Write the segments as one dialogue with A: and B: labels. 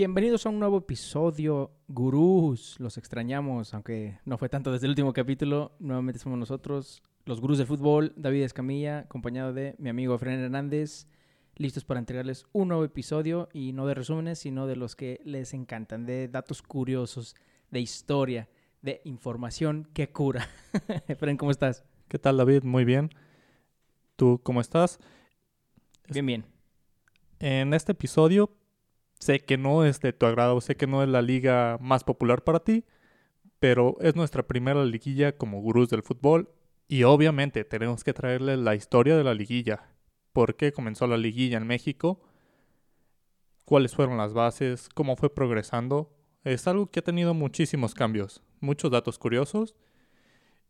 A: Bienvenidos a un nuevo episodio, gurús. Los extrañamos, aunque no fue tanto desde el último capítulo. Nuevamente somos nosotros, los gurús del fútbol, David Escamilla, acompañado de mi amigo Efraín Hernández, listos para entregarles un nuevo episodio y no de resúmenes, sino de los que les encantan, de datos curiosos, de historia, de información que cura. Efraín, ¿cómo estás?
B: ¿Qué tal, David? Muy bien. ¿Tú cómo estás?
A: Bien, bien.
B: En este episodio sé que no es de tu agrado, sé que no es la liga más popular para ti, pero es nuestra primera liguilla como gurús del fútbol y obviamente tenemos que traerles la historia de la liguilla. ¿Por qué comenzó la liguilla en México? ¿Cuáles fueron las bases? ¿Cómo fue progresando? Es algo que ha tenido muchísimos cambios, muchos datos curiosos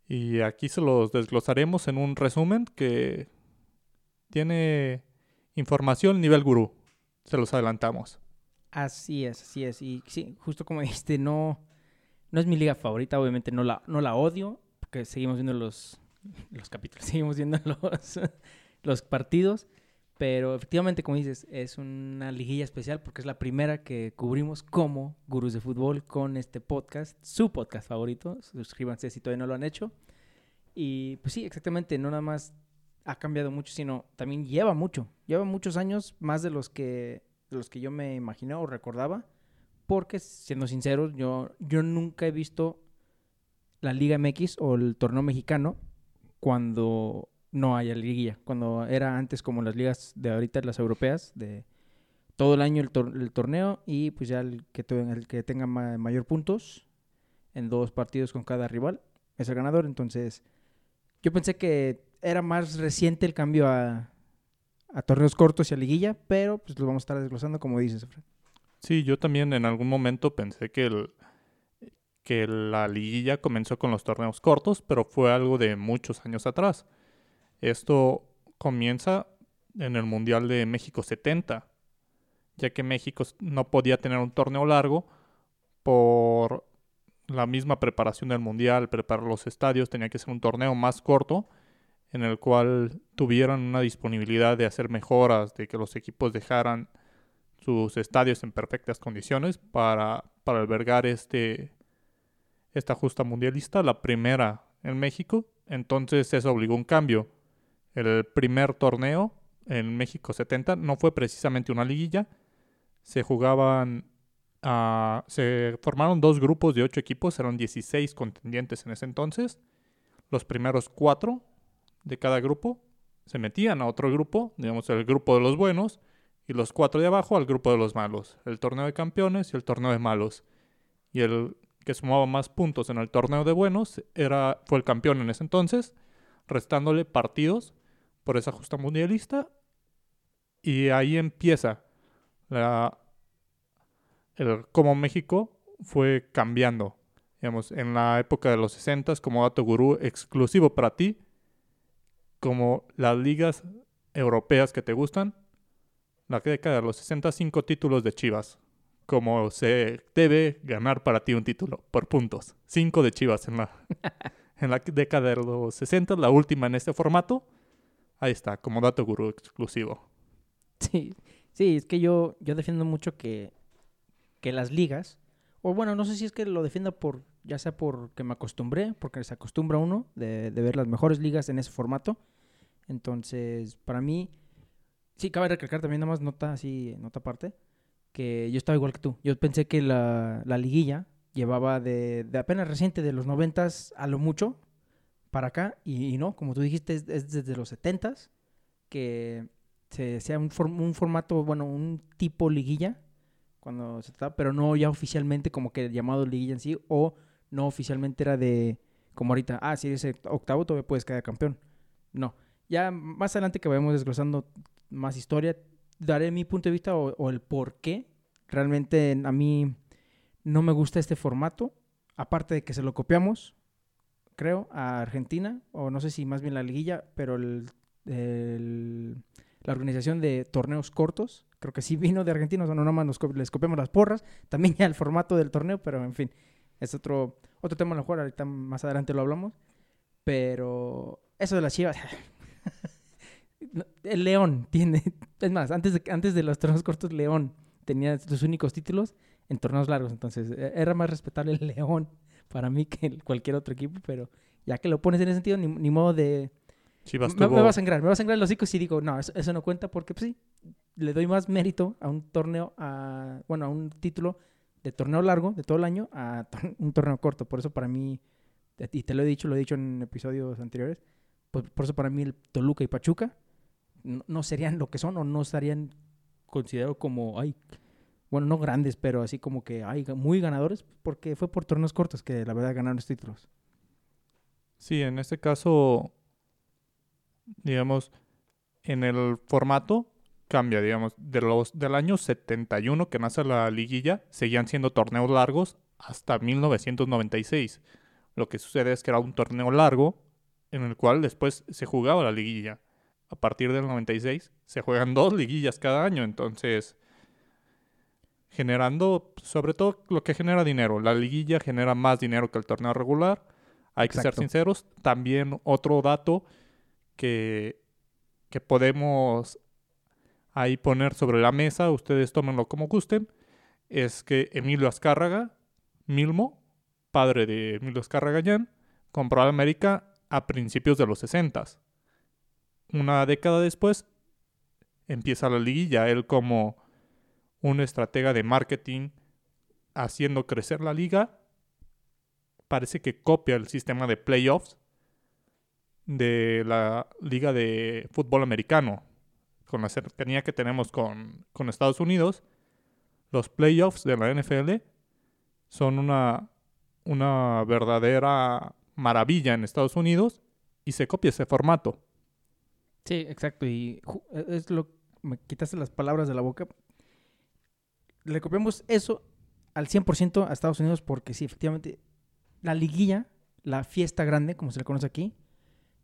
B: y aquí se los desglosaremos en un resumen que tiene información nivel gurú. Se los adelantamos.
A: Así es, así es. Y sí, justo como dijiste, no, no es mi liga favorita, obviamente no la, no la odio, porque seguimos viendo los, los capítulos, seguimos viendo los, los partidos, pero efectivamente, como dices, es una liguilla especial porque es la primera que cubrimos como gurús de fútbol con este podcast, su podcast favorito. Suscríbanse si todavía no lo han hecho. Y pues sí, exactamente, no nada más ha cambiado mucho, sino también lleva mucho, lleva muchos años, más de los que de los que yo me imaginé o recordaba, porque siendo sinceros, yo, yo nunca he visto la Liga MX o el torneo mexicano cuando no haya liguilla, cuando era antes como las ligas de ahorita, las europeas, de todo el año el, torneo y pues ya el que, el que tenga mayor puntos en dos partidos con cada rival es el ganador. Entonces, yo pensé que era más reciente el cambio a, a torneos cortos y a liguilla, pero pues lo vamos a estar desglosando como dices, Fred.
B: Sí, yo también en algún momento pensé que, el, que la liguilla comenzó con los torneos cortos, pero fue algo de muchos años atrás. Esto comienza en el Mundial de México 70, ya que México no podía tener un torneo largo por la misma preparación del Mundial, preparar los estadios, tenía que ser un torneo más corto en el cual tuvieran una disponibilidad de hacer mejoras, de que los equipos dejaran sus estadios en perfectas condiciones para, para albergar este, esta justa mundialista, la primera en México. Entonces eso obligó un cambio. El primer torneo en México 70 no fue precisamente una liguilla. Se jugaban, uh, se formaron dos grupos de ocho equipos, eran 16 contendientes en ese entonces. Los primeros cuatro de cada grupo se metían a otro grupo, digamos el grupo de los buenos, y los cuatro de abajo al grupo de los malos, el torneo de campeones y el torneo de malos. Y el que sumaba más puntos en el torneo de buenos era, fue el campeón en ese entonces, restándole partidos por esa justa mundialista. Y ahí empieza la, el, cómo México fue cambiando. Digamos, en la época de los 60 como dato gurú exclusivo para ti, como las ligas europeas que te gustan, la década de los 65 títulos de Chivas. Como se debe ganar para ti un título, por puntos. Cinco de Chivas en la, en la década de los 60, la última en este formato. Ahí está, como dato gurú exclusivo.
A: Sí, sí, es que yo, yo defiendo mucho que, que las ligas, o bueno, no sé si es que lo defienda por, ya sea porque me acostumbré, porque se acostumbra uno de, de ver las mejores ligas en ese formato, entonces, para mí, sí, cabe recalcar también nada más nota así, nota aparte, que yo estaba igual que tú. Yo pensé que la, la liguilla llevaba de, de, apenas reciente, de los noventas a lo mucho, para acá, y, no, como tú dijiste, es, desde los setentas que se, sea un, un formato, bueno, un tipo liguilla, cuando se está, pero no ya oficialmente como que llamado liguilla en sí, o no oficialmente era de, como ahorita, ah, si eres octavo, todavía puedes quedar campeón. No, ya más adelante que vayamos desglosando más historia, daré mi punto de vista o, el por qué realmente a mí no me gusta este formato. Aparte de que se lo copiamos, creo, a Argentina, o no sé si más bien la liguilla, pero el, la organización de torneos cortos, creo que sí vino de Argentina, o sea, no nomás nos, les copiamos las porras, también ya el formato del torneo, pero en fin, es otro, otro tema a lo mejor, ahorita más adelante lo hablamos, pero eso de las chivas, el León tiene. Es más, antes de, antes de los torneos cortos, León tenía sus únicos títulos en torneos largos. Entonces, e- era más respetable el León para mí que cualquier otro equipo, pero ya que lo pones en ese sentido, ni, ni modo de...
B: Chivas
A: Me,
B: tuvo...
A: me va a sangrar, me va a sangrar los hocico y digo, no, eso, eso no cuenta porque pues sí, le doy más mérito a un torneo, a, bueno, a un título de torneo largo de todo el año a un torneo corto. Por eso para mí, y te lo he dicho, lo he dicho en episodios anteriores, pues por eso para mí el Toluca y Pachuca no, no serían lo que son o no estarían considerados como, ay, bueno, no grandes, pero así como que, ay, muy ganadores, porque fue por torneos cortos que la verdad ganaron los títulos.
B: Sí, en este caso, digamos, en el formato cambia, digamos, de los del año 71 que nace la liguilla, seguían siendo torneos largos hasta 1996. Lo que sucede es que era un torneo largo en el cual después se jugaba la liguilla. A partir del 96 se juegan dos liguillas cada año, entonces generando sobre todo lo que genera dinero. La liguilla genera más dinero que el torneo regular. Hay que ser sinceros. También otro dato que, que podemos ahí poner sobre la mesa, ustedes tómenlo como gusten, es que Emilio Azcárraga, Milmo, padre de Emilio Azcárraga Llán, compró a América a principios de los 60. Una década después empieza la liguilla, él como un estratega de marketing haciendo crecer la liga, parece que copia el sistema de playoffs de la liga de fútbol americano. Con la cercanía que tenemos con, con Estados Unidos, los playoffs de la NFL son una, una verdadera maravilla en Estados Unidos y se copia ese formato.
A: Sí, exacto. Y e, es lo me quitaste las palabras de la boca. Le copiamos eso al 100% a Estados Unidos porque sí, efectivamente, la liguilla, la fiesta grande, como se le conoce aquí,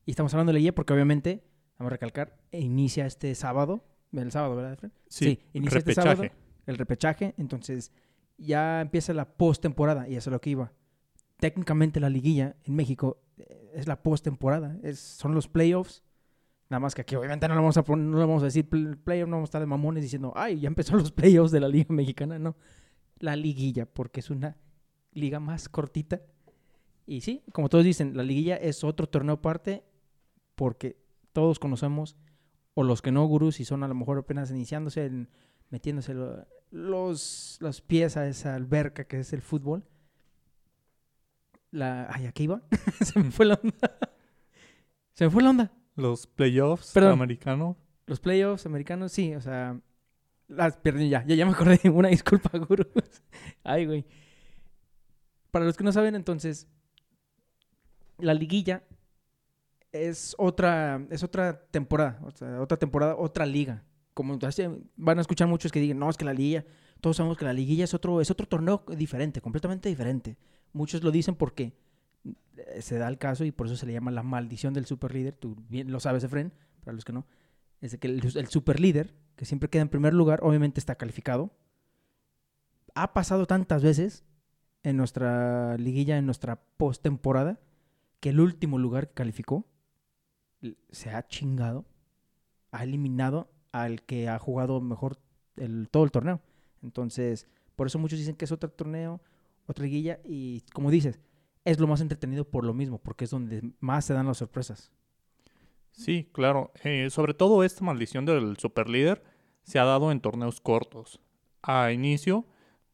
A: y estamos hablando de liguilla porque obviamente, vamos a recalcar, inicia este sábado, el sábado, ¿verdad, Efraín? Sí, inicia este
B: repechaje.
A: sábado. El repechaje, entonces ya empieza la postemporada y eso es lo que iba. Técnicamente la liguilla en México eh, es la postemporada, son los playoffs. Nada más que aquí obviamente no le vamos a poner, no le vamos a decir pl- playoff, no vamos a estar de mamones diciendo, "Ay, ya empezó los playoffs de la Liga Mexicana", no. La liguilla porque es una liga más cortita. Y sí, como todos dicen, la liguilla es otro torneo aparte porque todos conocemos o los que no gurús y son a lo mejor apenas iniciándose en metiéndose lo- los, los pies a esa alberca que es el fútbol. La, ay, ¿a qué iba? Se me fue la onda. Se me fue la onda.
B: Los playoffs
A: Perdón.
B: americanos.
A: Los playoffs americanos, sí, o sea, las perdí ya, ya, ya me acordé. Una disculpa, gurús. Ay, güey. Para los que no saben, entonces, la liguilla es otra, es otra temporada, o sea, otra temporada, otra liga. Como van a escuchar muchos que digan, no, es que la liguilla, todos sabemos que la liguilla es otro, es otro torneo diferente, completamente diferente. Muchos lo dicen porque eh, se da el caso y por eso se le llama la maldición del superlíder. Tú bien lo sabes, Efren, para los que no. Es que el, el superlíder, que siempre queda en primer lugar, obviamente está calificado. Ha pasado tantas veces en nuestra liguilla, en nuestra postemporada, que el último lugar que calificó se ha chingado, ha eliminado al que ha jugado mejor el, todo el torneo. Entonces, por eso muchos dicen que es otro torneo, otra liguilla, y como dices, es lo más entretenido por lo mismo, porque es donde más se dan las sorpresas.
B: Sí, claro. Eh, sobre todo esta maldición del superlíder se ha dado en torneos cortos. A inicio,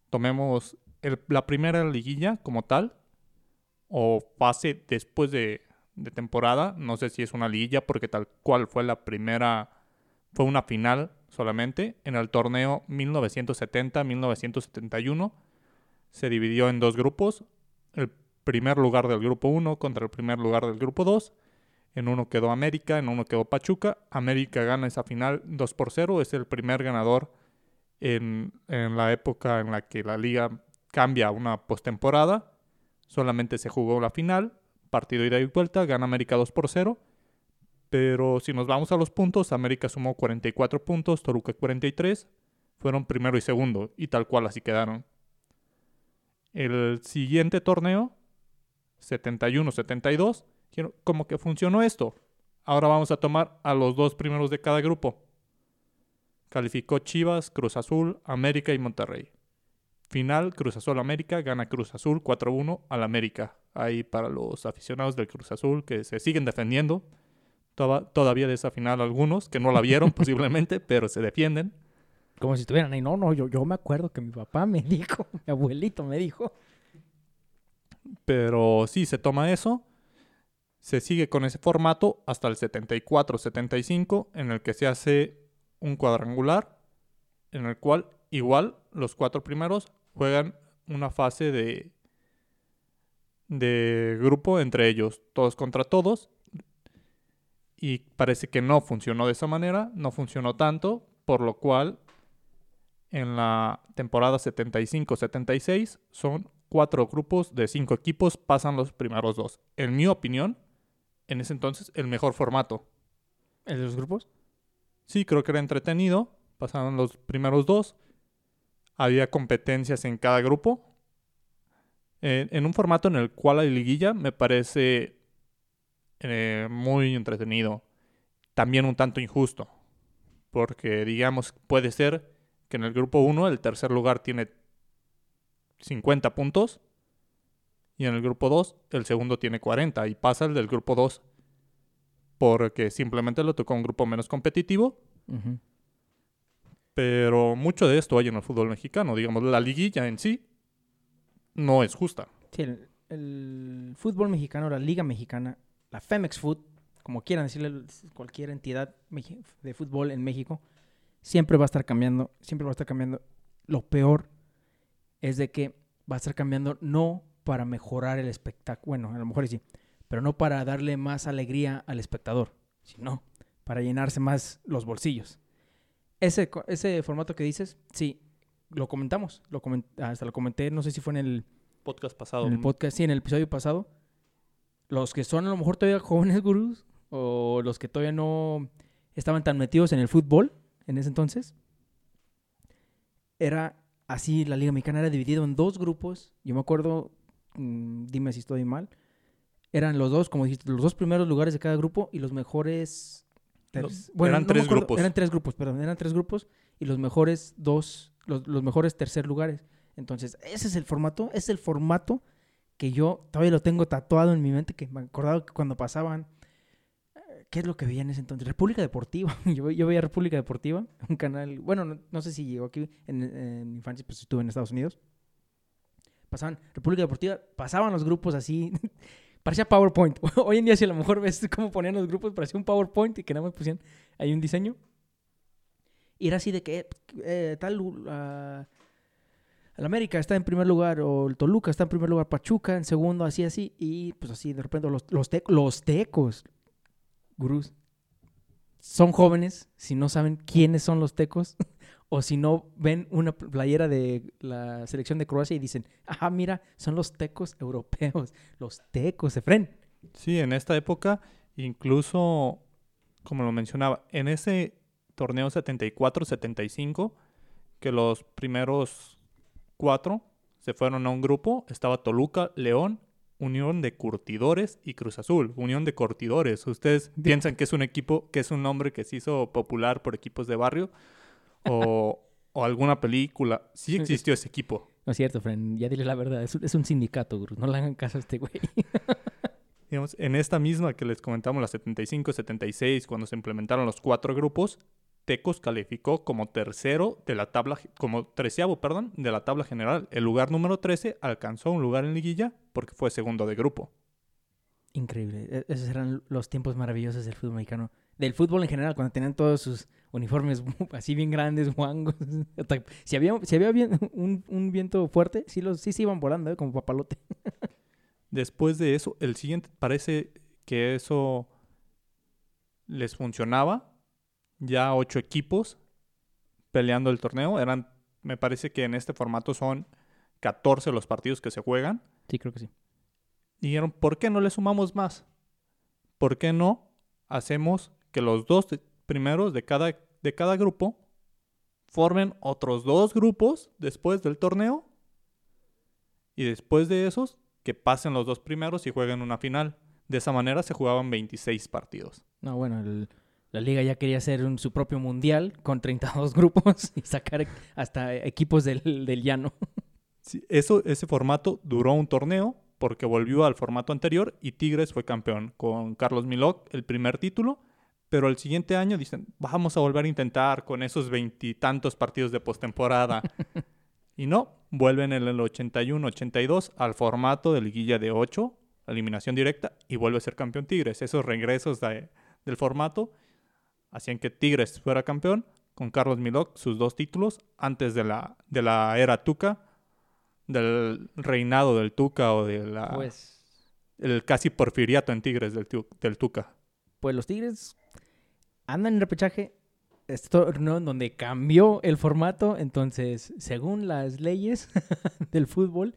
B: tomemos la primera liguilla como tal, o fase después de, de temporada. No sé si es una liguilla porque tal cual fue la primera, fue una final solamente. En el torneo 1970-1971 se dividió en dos grupos. El primer lugar del grupo 1 contra el primer lugar del grupo 2. En uno quedó América, en uno quedó Pachuca. América gana esa final 2 por 0. Es el primer ganador en, en la época en la que la liga cambia una postemporada. Solamente se jugó la final, partido ida y vuelta, gana América 2 por 0. Pero si nos vamos a los puntos, América sumó 44 puntos, Toluca 43. Fueron primero y segundo, y tal cual así quedaron. El siguiente torneo, 71-72, quiero- como que funcionó esto. Ahora vamos a tomar a los dos primeros de cada grupo. Calificó Chivas, Cruz Azul, América y Monterrey. Final, Cruz Azul América, gana Cruz Azul 4-1 al América. Ahí para los aficionados del Cruz Azul que se siguen defendiendo. todavía de esa final algunos que no la vieron posiblemente, pero se defienden.
A: Como si estuvieran ahí. No, no, yo, yo me acuerdo que mi papá me dijo, mi abuelito me dijo.
B: Pero sí, se toma eso. Se sigue con ese formato hasta el 74-75 en el que se hace un cuadrangular en el cual igual los cuatro primeros juegan una fase de, de grupo entre ellos, todos contra todos. Y parece que no funcionó de esa manera, no funcionó tanto, por lo cual en la temporada 75-76 son cuatro grupos de cinco equipos, pasan los primeros dos. En mi opinión, en ese entonces, el mejor formato.
A: ¿El de los grupos?
B: Sí, creo que era entretenido. Pasaron los primeros dos. Había competencias en cada grupo. en un formato en el cual la liguilla me parece eh, muy entretenido. También un tanto injusto. Porque, digamos, puede ser que en el grupo 1 el tercer lugar tiene 50 puntos. Y en el grupo 2 el segundo tiene 40. Y pasa el del grupo 2 porque simplemente lo tocó un grupo menos competitivo. Pero mucho de esto hay en el fútbol mexicano. Digamos, la liguilla en sí no es justa.
A: Sí, el, fútbol mexicano, la liga mexicana, la Femex Food, como quieran decirle cualquier entidad de fútbol en México, siempre va a estar cambiando, siempre va a estar cambiando. Lo peor es de que va a estar cambiando no para mejorar el espectáculo, bueno, a lo mejor sí, pero no para darle más alegría al espectador, sino para llenarse más los bolsillos. Ese, ese formato que dices, sí, lo comentamos, lo hasta lo comenté, no sé si fue en el
B: podcast pasado.
A: En el podcast, sí, en el episodio pasado. Los que son a lo mejor todavía jóvenes gurús o los que todavía no estaban tan metidos en el fútbol en ese entonces, era así, la Liga Mexicana era dividido en dos grupos. Yo me acuerdo, mm, dime si estoy mal, eran los dos, como dijiste, los dos primeros lugares de cada grupo y los mejores...
B: bueno, eran tres grupos.
A: Eran tres grupos, perdón, eran tres grupos y los mejores dos, los, mejores tercer lugares. Entonces, ese es el formato, es el formato que yo todavía lo tengo tatuado en mi mente, que me acordaba que cuando pasaban, ¿qué es lo que veía en ese entonces? República Deportiva. yo, veía República Deportiva, un canal, bueno, no, sé si llegó aquí en, en infancia, pues estuve en Estados Unidos. Pasaban República Deportiva, pasaban los grupos así parecía PowerPoint. Hoy en día, si a lo mejor ves cómo ponían los grupos, parecía un PowerPoint y que nada más pusieran ahí un diseño. Y era así de que eh, tal. Uh, el América está en primer lugar, o el Toluca está en primer lugar, Pachuca en segundo, así, así. Y pues así, de repente, los, los, los tecos, gurús, son jóvenes, si no saben quiénes son los tecos, o si no ven una playera de la selección de Croacia y dicen, ah, mira, son los tecos europeos, los tecos, Efren.
B: Sí, en esta época, incluso, como lo mencionaba, en ese torneo 74-75, que los primeros cuatro se fueron a un grupo, estaba Toluca, León, Unión de Curtidores y Cruz Azul. Unión de Curtidores. Ustedes piensan que es un equipo, que es un nombre que se hizo popular por equipos de barrio o, alguna película. Sí existió ese equipo.
A: No es cierto, friend. Ya dile la verdad. Es, un sindicato, No le hagan caso a este güey.
B: Digamos, en esta misma que les comentamos, la 75-76, cuando se implementaron los cuatro grupos, Tecos calificó como tercero de la tabla, como treceavo, perdón, de la tabla general. El lugar número 13 alcanzó un lugar en liguilla porque fue segundo de grupo.
A: Increíble. E-, esos eran los tiempos maravillosos del fútbol mexicano. Del fútbol en general, cuando tenían todos sus uniformes así bien grandes, guangos. si había, si había un, viento fuerte, sí, los, sí se iban volando, ¿eh? como papalote.
B: Después de eso, el siguiente, parece que eso les funcionaba. Ya ocho equipos peleando el torneo. Eran, me parece que en este formato son 14 los partidos que se juegan.
A: Sí, creo que sí.
B: Y dijeron, ¿por qué no le sumamos más? ¿Por qué no hacemos que los dos primeros de cada, de cada grupo formen otros dos grupos después del torneo y después de esos que pasen los dos primeros y jueguen una final. De esa manera se jugaban 26 partidos.
A: No, bueno, La liga ya quería hacer un- su propio mundial con 32 grupos y sacar hasta equipos del, del llano.
B: Sí, eso, ese formato duró un torneo porque volvió al formato anterior y Tigres fue campeón con Carlos Milok, el primer título. Pero el siguiente año dicen, vamos a volver a intentar con esos veintitantos partidos de postemporada. y no, vuelven en el 81-82 al formato de liguilla de 8, eliminación directa, y vuelve a ser campeón Tigres. Esos regresos de- del formato hacían que Tigres fuera campeón con Carlos Milok, sus dos títulos, antes de la, de la era Tuca, del reinado del Tuca o de la,
A: Pues,
B: el casi porfiriato en Tigres del, del Tuca.
A: pues los Tigres andan en repechaje. Este torneo en donde cambió el formato. Entonces, según las leyes del fútbol,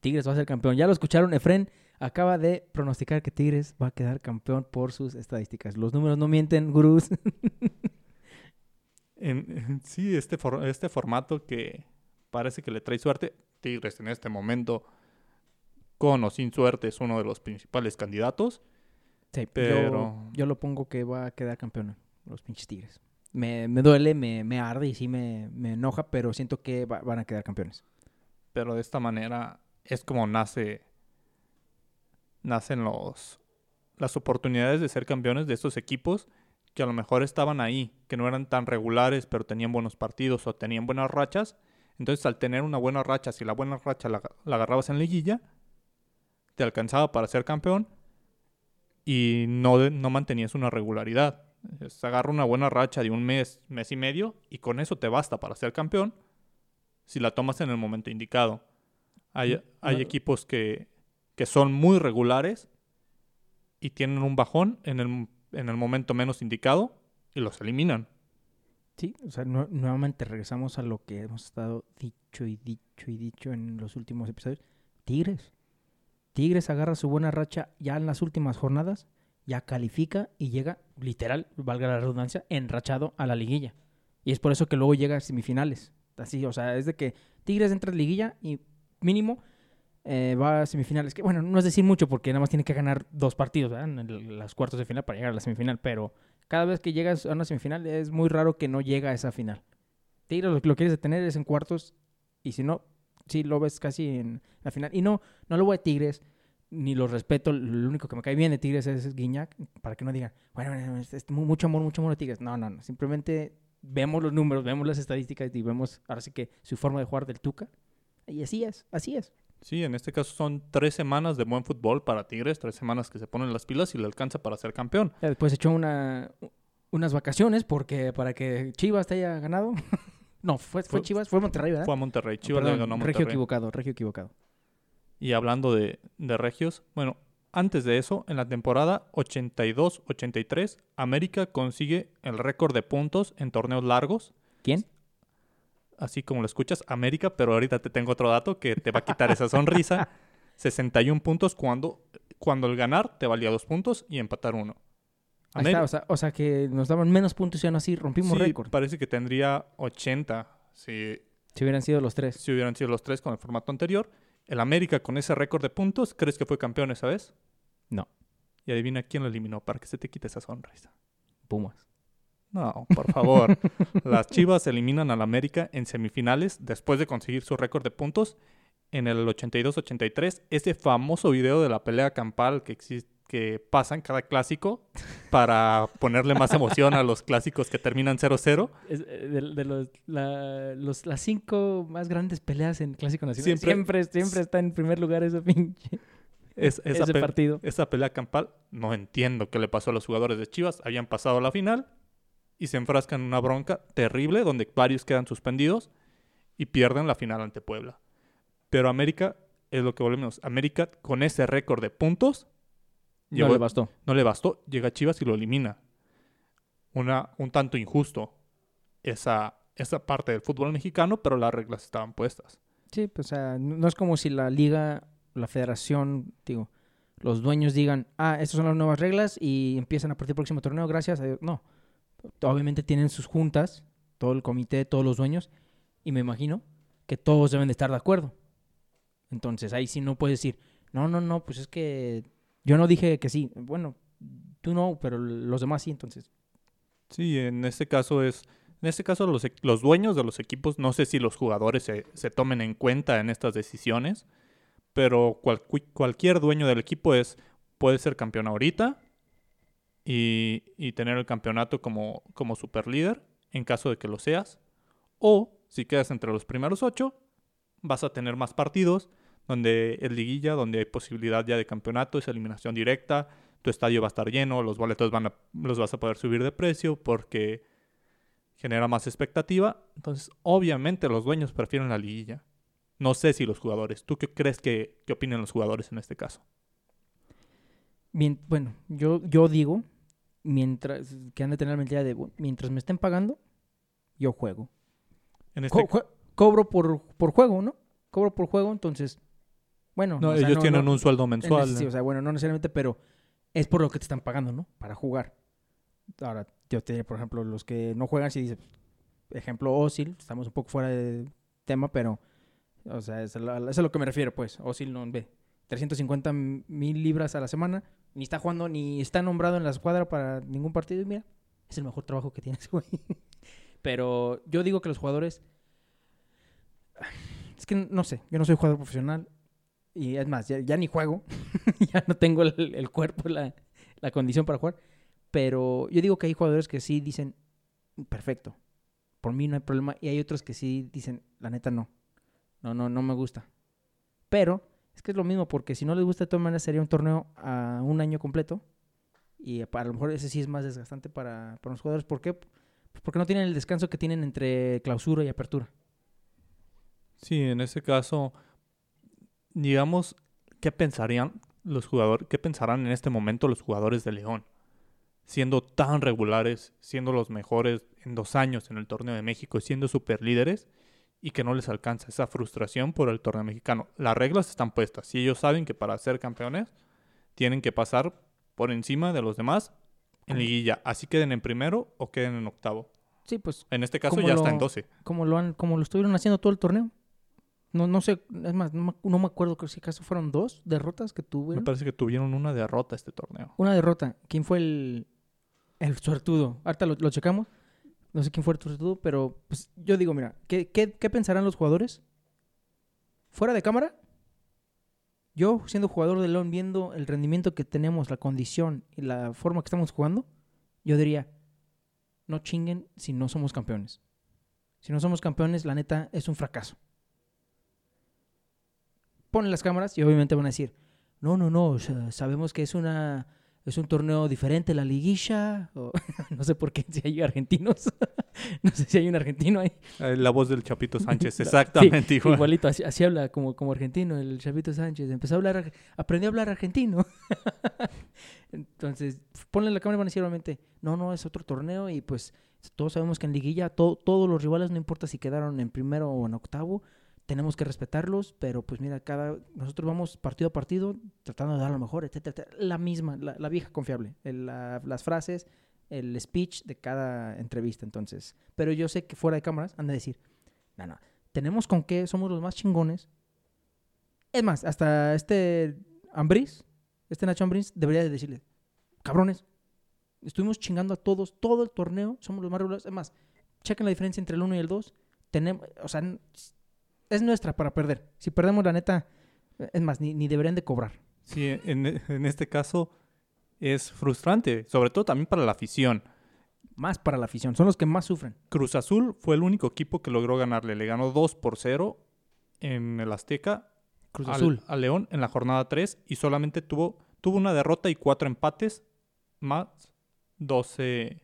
A: Tigres va a ser campeón. Ya lo escucharon, Efren acaba de pronosticar que Tigres va a quedar campeón por sus estadísticas. Los números no mienten, gurús.
B: En- sí, este, for- este formato que parece que le trae suerte, Tigres en este momento, con o sin suerte, es uno de los principales candidatos.
A: Sí,
B: Pero-
A: yo, yo lo pongo que va a quedar campeón los pinches Tigres. Me, me duele, me, me arde y sí me, me enoja, pero siento que va- van a quedar campeones.
B: Pero de esta manera es como nace nacen los las oportunidades de ser campeones de estos equipos que a lo mejor estaban ahí, que no eran tan regulares, pero tenían buenos partidos o tenían buenas rachas. Entonces, al tener una buena racha, si la buena racha la, la agarrabas en liguilla, te alcanzaba para ser campeón y no, no mantenías una regularidad. Se agarra una buena racha de un mes, mes y medio, y con eso te basta para ser campeón si la tomas en el momento indicado. Hay,
A: Mm,
B: hay equipos que, que son muy regulares y tienen un bajón en el, en el momento menos indicado y los eliminan.
A: Sí, o sea, nu- nuevamente regresamos a lo que hemos estado dicho y dicho y dicho en los últimos episodios. Tigres. Tigres agarra su buena racha ya en las últimas jornadas, ya califica y llega, literal, valga la redundancia, enrachado a la liguilla. Y es por eso que luego llega a semifinales. Así, o sea, es de que Tigres entra a liguilla y mínimo eh, va a semifinales. Que bueno, no es decir mucho porque nada más tiene que ganar dos partidos ¿verdad? en el- las cuartos de final para llegar a la semifinal, pero cada vez que llegas a una semifinal es muy raro que no llega a esa final. Tigres lo que lo quieres detener es en cuartos y si no, sí lo ves casi en la final. Y no, no lo voy a Tigres, ni lo respeto. Lo único que me cae bien de Tigres es Guiñac, para que no digan, bueno, es- es mu- mucho amor, mucho amor a Tigres. No, no, no. Simplemente vemos los números, vemos las estadísticas y vemos ahora sí que su forma de jugar del Tuca. Y así es, así es.
B: Sí, en este caso son tres semanas de buen fútbol para Tigres, tres semanas que se ponen las pilas y le alcanza para ser campeón.
A: Ya después echó una, unas vacaciones porque para que Chivas te haya ganado. no, fue, fue
B: Fue-
A: Chivas, fue Monterrey, ¿verdad?
B: Fue a Monterrey,
A: No,
B: Chivas le
A: perdón,
B: ganó a
A: Regio
B: Monterrey.
A: equivocado, regio equivocado.
B: Y hablando de, de regios, bueno, antes de eso, en la temporada 82-83, América consigue el récord de puntos en torneos largos.
A: ¿Quién?
B: Así como lo escuchas, América, pero ahorita te tengo otro dato que te va a quitar esa sonrisa. 61 puntos cuando, cuando el ganar te valía dos puntos y empatar uno.
A: Ahí
B: Ameri-
A: está, o sea, o sea que nos daban menos puntos y aún así rompimos
B: Sí,
A: récord.
B: parece que tendría 80 si,
A: Si hubieran sido los tres.
B: si hubieran sido los tres con el formato anterior. El América con ese récord de puntos, ¿crees que fue campeón esa vez?
A: No.
B: Y adivina quién lo eliminó para que se te quite esa sonrisa.
A: Pumas.
B: No, por favor. Las Chivas eliminan al América en semifinales después de conseguir su récord de puntos en el 82-83. Ese famoso video de la pelea campal que existe que pasa en cada clásico para ponerle más emoción a los clásicos que terminan 0-0.
A: Es, eh, de, de los, la- los- las cinco más grandes peleas en Clásico Nacional.
B: Siempre-
A: Siempre, siempre, está en primer lugar ese pinche
B: Es, esa,
A: ese partido.
B: esa pelea campal, no entiendo qué le pasó a los jugadores de Chivas. Habían pasado a la final y se enfrascan en una bronca terrible donde varios quedan suspendidos y pierden la final ante Puebla. Pero América, es lo que volvemos. América, con ese récord de puntos,
A: No
B: llegó-
A: le bastó.
B: no le bastó, llega a Chivas y lo elimina. Una, un tanto injusto esa, esa parte del fútbol mexicano, pero las reglas estaban puestas.
A: Sí, pues, o sea, no no es como si la liga, la federación, digo, los dueños digan, ah, estas son las nuevas reglas y empiezan a partir del próximo torneo, gracias a Dios. No. Obviamente tienen sus juntas, todo el comité, todos los dueños, y me imagino que todos deben de estar de acuerdo. Entonces ahí sí no puedes decir, no, no, no, pues es que yo no dije que sí. Bueno, tú no, pero los demás sí, entonces.
B: Sí, en este caso es, en este caso los, los dueños de los equipos, no sé si los jugadores se, se tomen en cuenta en estas decisiones, pero cual- cu- cualquier dueño del equipo es, puede ser campeón ahorita y, tener el campeonato como, como super líder en caso de que lo seas, o si quedas entre los primeros ocho, vas a tener más partidos donde es liguilla, donde hay posibilidad ya de campeonato, es eliminación directa, tu estadio va a estar lleno, los boletos van a, los vas a poder subir de precio porque genera más expectativa. Entonces, obviamente los dueños prefieren la liguilla. No sé si los jugadores. ¿Tú qué crees que, que opinan los jugadores en este caso?
A: Mien- bueno, yo, yo digo, mientras que han de tener la mentalidad de, "Bu- mientras me estén pagando, yo juego.
B: En este,
A: Co- jue- cobro por, por juego, ¿no? Cobro por juego, entonces, bueno.
B: no,
A: o sea,
B: ellos
A: no-
B: tienen
A: no-
B: un sueldo
A: en
B: mensual.
A: sí,
B: ¿no?
A: o sea, bueno, no necesariamente, pero es por lo que te están pagando, ¿no? Para jugar. Ahora, yo te diré, por ejemplo, los que no juegan, si dice, ejemplo, Osil, estamos un poco fuera de tema, pero, o sea, es a, la- eso es a lo que me refiero, pues. Osil no ve 350 mil libras a la semana, ni está jugando, ni está nombrado en la escuadra para ningún partido, y mira, es el mejor trabajo que tiene ese güey. Pero yo digo que los jugadores. Es que no sé, yo no soy jugador profesional. Y es más, ya, ya ni juego. ya no tengo el, el cuerpo, la, la condición para jugar. Pero yo digo que hay jugadores que sí dicen, perfecto, por mí no hay problema. Y hay otros que sí dicen, la neta no. No, no, no me gusta. Pero es que es lo mismo, porque si no les gusta de todas maneras sería un torneo a un año completo. Y a lo mejor ese sí es más desgastante para, para los jugadores. ¿Por qué? Pues porque no tienen el descanso que tienen entre clausura y apertura.
B: Sí, en ese caso, digamos, ¿qué pensarían los jugadores, qué pensarán en este momento los jugadores de León? Siendo tan regulares, siendo los mejores en dos años en el torneo de México, siendo super líderes y que no les alcanza esa frustración por el torneo mexicano. Las reglas están puestas. Si ellos saben que para ser campeones tienen que pasar por encima de los demás en liguilla, así queden en primero o queden en octavo.
A: Sí, pues
B: En este caso ya está en
A: lo-
B: 12.
A: como lo han, como lo estuvieron haciendo todo el torneo. No, no sé, es más, no me, no me acuerdo que si acaso fueron dos derrotas que
B: Me
A: tuvieron.
B: parece que tuvieron una derrota este torneo.
A: Una derrota. ¿Quién fue el, el suertudo? Ahorita lo, lo checamos. No sé quién fue suertudo, pero pues yo digo, mira, ¿qué, qué, qué pensarán los jugadores? Fuera de cámara, yo siendo jugador de León, viendo el rendimiento que tenemos, la condición y la forma que estamos jugando, yo diría, no chinguen si no somos campeones. Si no somos campeones, la neta es un fracaso. Ponen las cámaras y obviamente van a decir, no, no, no, sabemos que es una es un torneo diferente la liguilla, o no sé por qué si hay argentinos. no sé si hay un argentino ahí.
B: Eh, La voz del Chapito Sánchez,
A: Sí,
B: exactamente igual.
A: Igualito, así, así habla como, como argentino, el Chavito Sánchez. Empezó a hablar, aprendió a hablar argentino. Entonces, ponle la cámara y van a decir obviamente, no, no, es otro torneo y pues todos sabemos que en liguilla to- todos los rivales, no importa si quedaron en primero o en octavo, tenemos que respetarlos, pero pues mira, cada nosotros vamos partido a partido tratando de dar lo mejor, etcétera, etcétera. La misma, la, la vieja confiable, el- la- las frases, el speech de cada entrevista, entonces. Pero yo sé que fuera de cámaras han de decir, no, no, tenemos con qué, somos los más chingones. Es más, hasta este Ambris, este Nacho Ambris, debería de decirle, cabrones, estuvimos chingando a todos todo el torneo, somos los más regulares. Es más, chequen la diferencia entre el 1 y el 2. Tenemos, o sea, es nuestra para perder. Si perdemos la neta, es más, ni, ni deberían de cobrar.
B: Sí, en, en este caso es frustrante, sobre todo también para la afición.
A: Más para la afición, son los que más sufren.
B: Cruz Azul fue el único equipo que logró ganarle. Le ganó 2 por 0 en el Azteca
A: Cruz Azul.
B: al León en la jornada 3 y solamente tuvo, tuvo una derrota y cuatro empates más 12,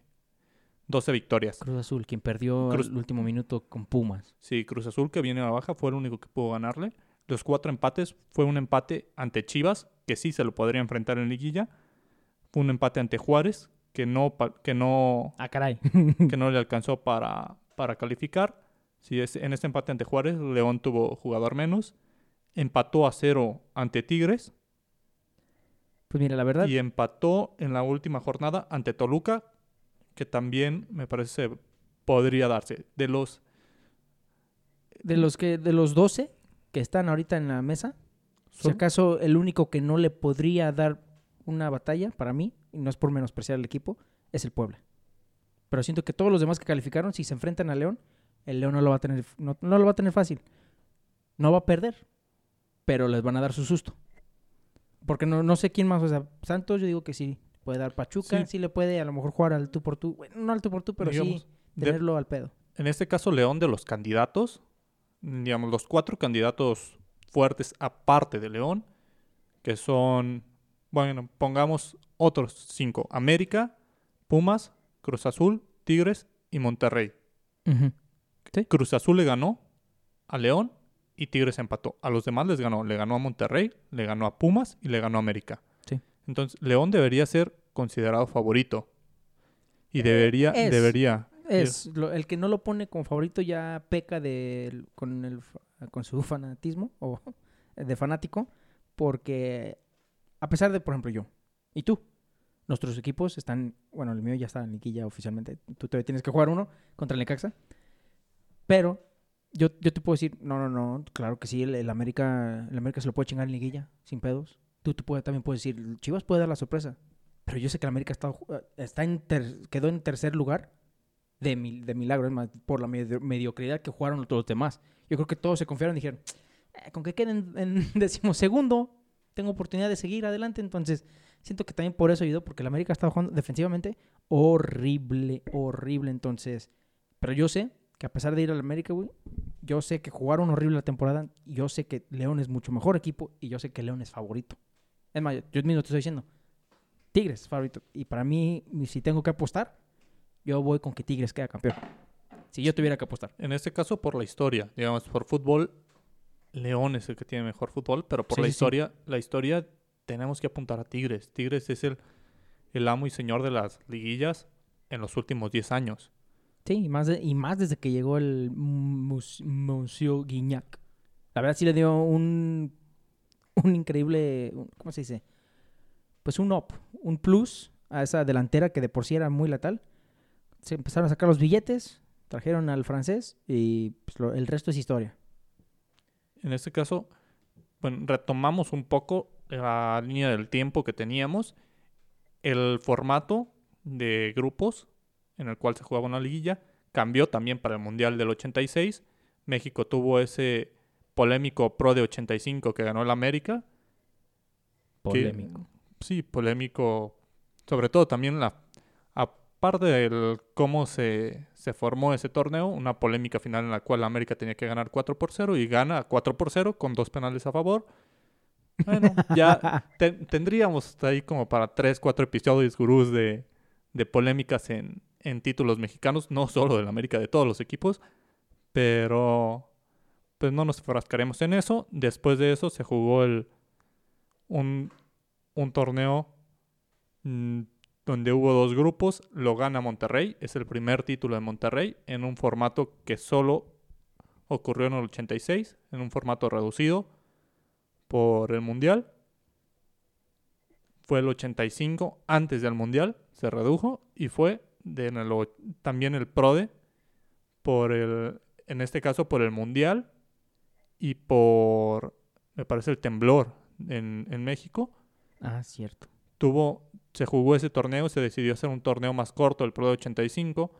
B: 12 victorias.
A: Cruz Azul, quien perdió
B: Cruz-
A: el último minuto con Pumas.
B: Sí, Cruz Azul que viene a la baja fue el único que pudo ganarle. Los cuatro empates fue un empate ante Chivas, que sí se lo podría enfrentar en liguilla. Fue un empate ante Juárez, que no, que no,
A: Ah, caray.
B: que no le alcanzó para, para calificar. Sí, es, en este empate ante Juárez, León tuvo jugador menos. Empató a cero ante Tigres
A: Pues mira, la verdad,
B: y empató en la última jornada ante Toluca, que también me parece podría darse. De los
A: de los que de los 12 que están ahorita en la mesa, si acaso el único que no le podría dar una batalla para mí, y no es por menospreciar al equipo, es el Puebla. Pero siento que todos los demás que calificaron, si se enfrentan a León, el León no lo va a tener, no, no lo va a tener fácil. No va a perder, pero les van a dar su susto. Porque no, no sé quién más, o sea, Santos yo digo que sí, puede dar Pachuca, sí,
B: Sí.
A: le puede a lo mejor jugar al tú por tú, bueno, no al tú por tú, pero
B: Digamos,
A: sí
B: de-
A: tenerlo al pedo.
B: En este caso, León de los candidatos, digamos, los cuatro candidatos fuertes aparte de León, que son, bueno, pongamos otros cinco, América, Pumas, Cruz Azul, Tigres y Monterrey. Cruz Azul le ganó a León y Tigres empató. A los demás les ganó. Le ganó a Monterrey, le ganó a Pumas y le ganó a América. Entonces, León debería ser considerado favorito. Y debería,
A: es.
B: debería.
A: Es lo- el que no lo pone como favorito ya peca de, con, el, con su fanatismo o de fanático, porque a pesar de, por ejemplo, yo y tú, nuestros equipos están, bueno, el mío ya está en liguilla oficialmente, tú todavía tienes que jugar uno contra el Necaxa, pero yo, yo te puedo decir, no, no, no, claro que sí, el, el América, el América se lo puede chingar en liguilla, sin pedos. Tú, tú puede- también puedes decir, Chivas puede dar la sorpresa, pero yo sé que el América está, está en ter- quedó en tercer lugar de, mil- de milagro, es más, por la medio- mediocridad que jugaron todos los demás. Yo creo que todos se confiaron y dijeron, "Eh, con que queden en decimosegundo, tengo oportunidad de seguir adelante. Entonces, siento que también por eso ayudó, porque el América estaba jugando defensivamente horrible, horrible. Entonces, pero yo sé que a pesar de ir al América, güey, yo sé que jugaron horrible la temporada. Yo sé que León es mucho mejor equipo y yo sé que León es favorito. Es más, yo mismo te estoy diciendo, Tigres es favorito. Y para mí, si tengo que apostar, yo voy con que Tigres queda campeón. Si yo tuviera que apostar.
B: En este caso, por la historia. Digamos, por fútbol, León es el que tiene mejor fútbol, pero por
A: Sí,
B: la
A: sí, sí.
B: historia, la historia tenemos que apuntar a Tigres. Tigres es el, el amo y señor de las liguillas en los últimos 10 años.
A: Sí, y más, de- y más desde que llegó el Monsieur Guignac. La verdad sí le dio un, un increíble, ¿cómo se dice? Pues un up, un plus a esa delantera que de por sí era muy letal. Se empezaron a sacar los billetes, trajeron al francés y pues, el resto es historia.
B: En este caso, bueno, retomamos un poco la línea del tiempo que teníamos. El formato de grupos en el cual se jugaba una liguilla cambió también para el Mundial del 86. México tuvo ese polémico Pro de 85 que ganó el América. que-
A: Polémico.
B: sí, polémico. Sobre todo también la aparte del cómo se, se formó ese torneo, una polémica final en la cual América tenía que ganar 4 por 0 y gana 4 por 0 con dos penales a favor. Bueno, ya te- tendríamos ahí como para 3, 4 episodios gurús de, de polémicas en, en títulos mexicanos, no solo del América, de todos los equipos, pero pues no nos enfrascaremos en eso. Después de eso se jugó un, torneo mm, donde hubo dos grupos, lo gana Monterrey, es el primer título de Monterrey en un formato que solo ocurrió en el 86, en un formato reducido por el Mundial. Fue el 85 antes del Mundial, se redujo y fue de el también el PRODE por el en este caso por el Mundial y por me parece el temblor en, en México
A: Ah, cierto.
B: tuvo, se jugó ese torneo, se decidió hacer un torneo más corto, el Pro de 85,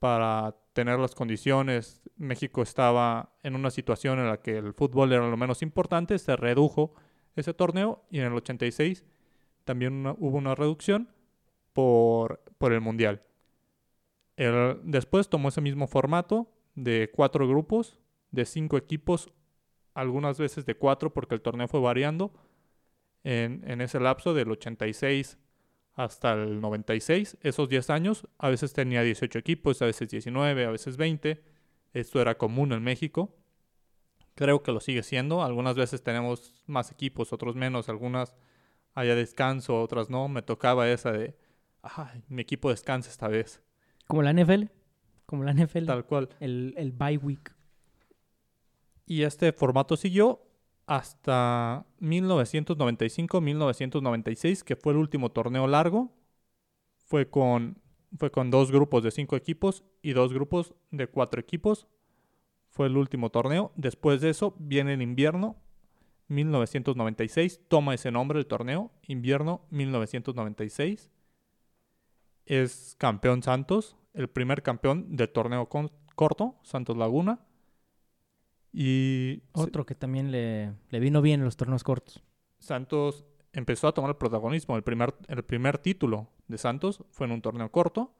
B: para tener las condiciones. México estaba en una situación en la que el fútbol era lo menos importante, se redujo ese torneo y en el 86 también una- hubo una reducción por, por el Mundial. El- después tomó ese mismo formato de cuatro grupos, de cinco equipos, algunas veces de cuatro porque el torneo fue variando en, en ese lapso del 86 hasta el 96, esos 10 años, a veces tenía 18 equipos, a veces 19, a veces 20. Esto era común en México. Creo que lo sigue siendo. Algunas veces tenemos más equipos, otros menos. Algunas haya descanso, otras no. Me tocaba esa de, ay, mi equipo descansa esta vez.
A: Como la NFL. Como la NFL.
B: Tal cual.
A: El, el bye week.
B: Y este formato siguió hasta 1995-1996, que fue el último torneo largo. Fue con, fue con dos grupos de cinco equipos y dos grupos de cuatro equipos. Fue el último torneo. Después de eso viene el invierno 1996. Toma ese nombre el torneo, invierno 1996. es campeón Santos, el primer campeón del torneo corto, Santos Laguna. Y
A: Otro que también le, le vino bien en los torneos cortos.
B: Santos empezó a tomar el protagonismo. El primer, el primer título de Santos fue en un torneo corto.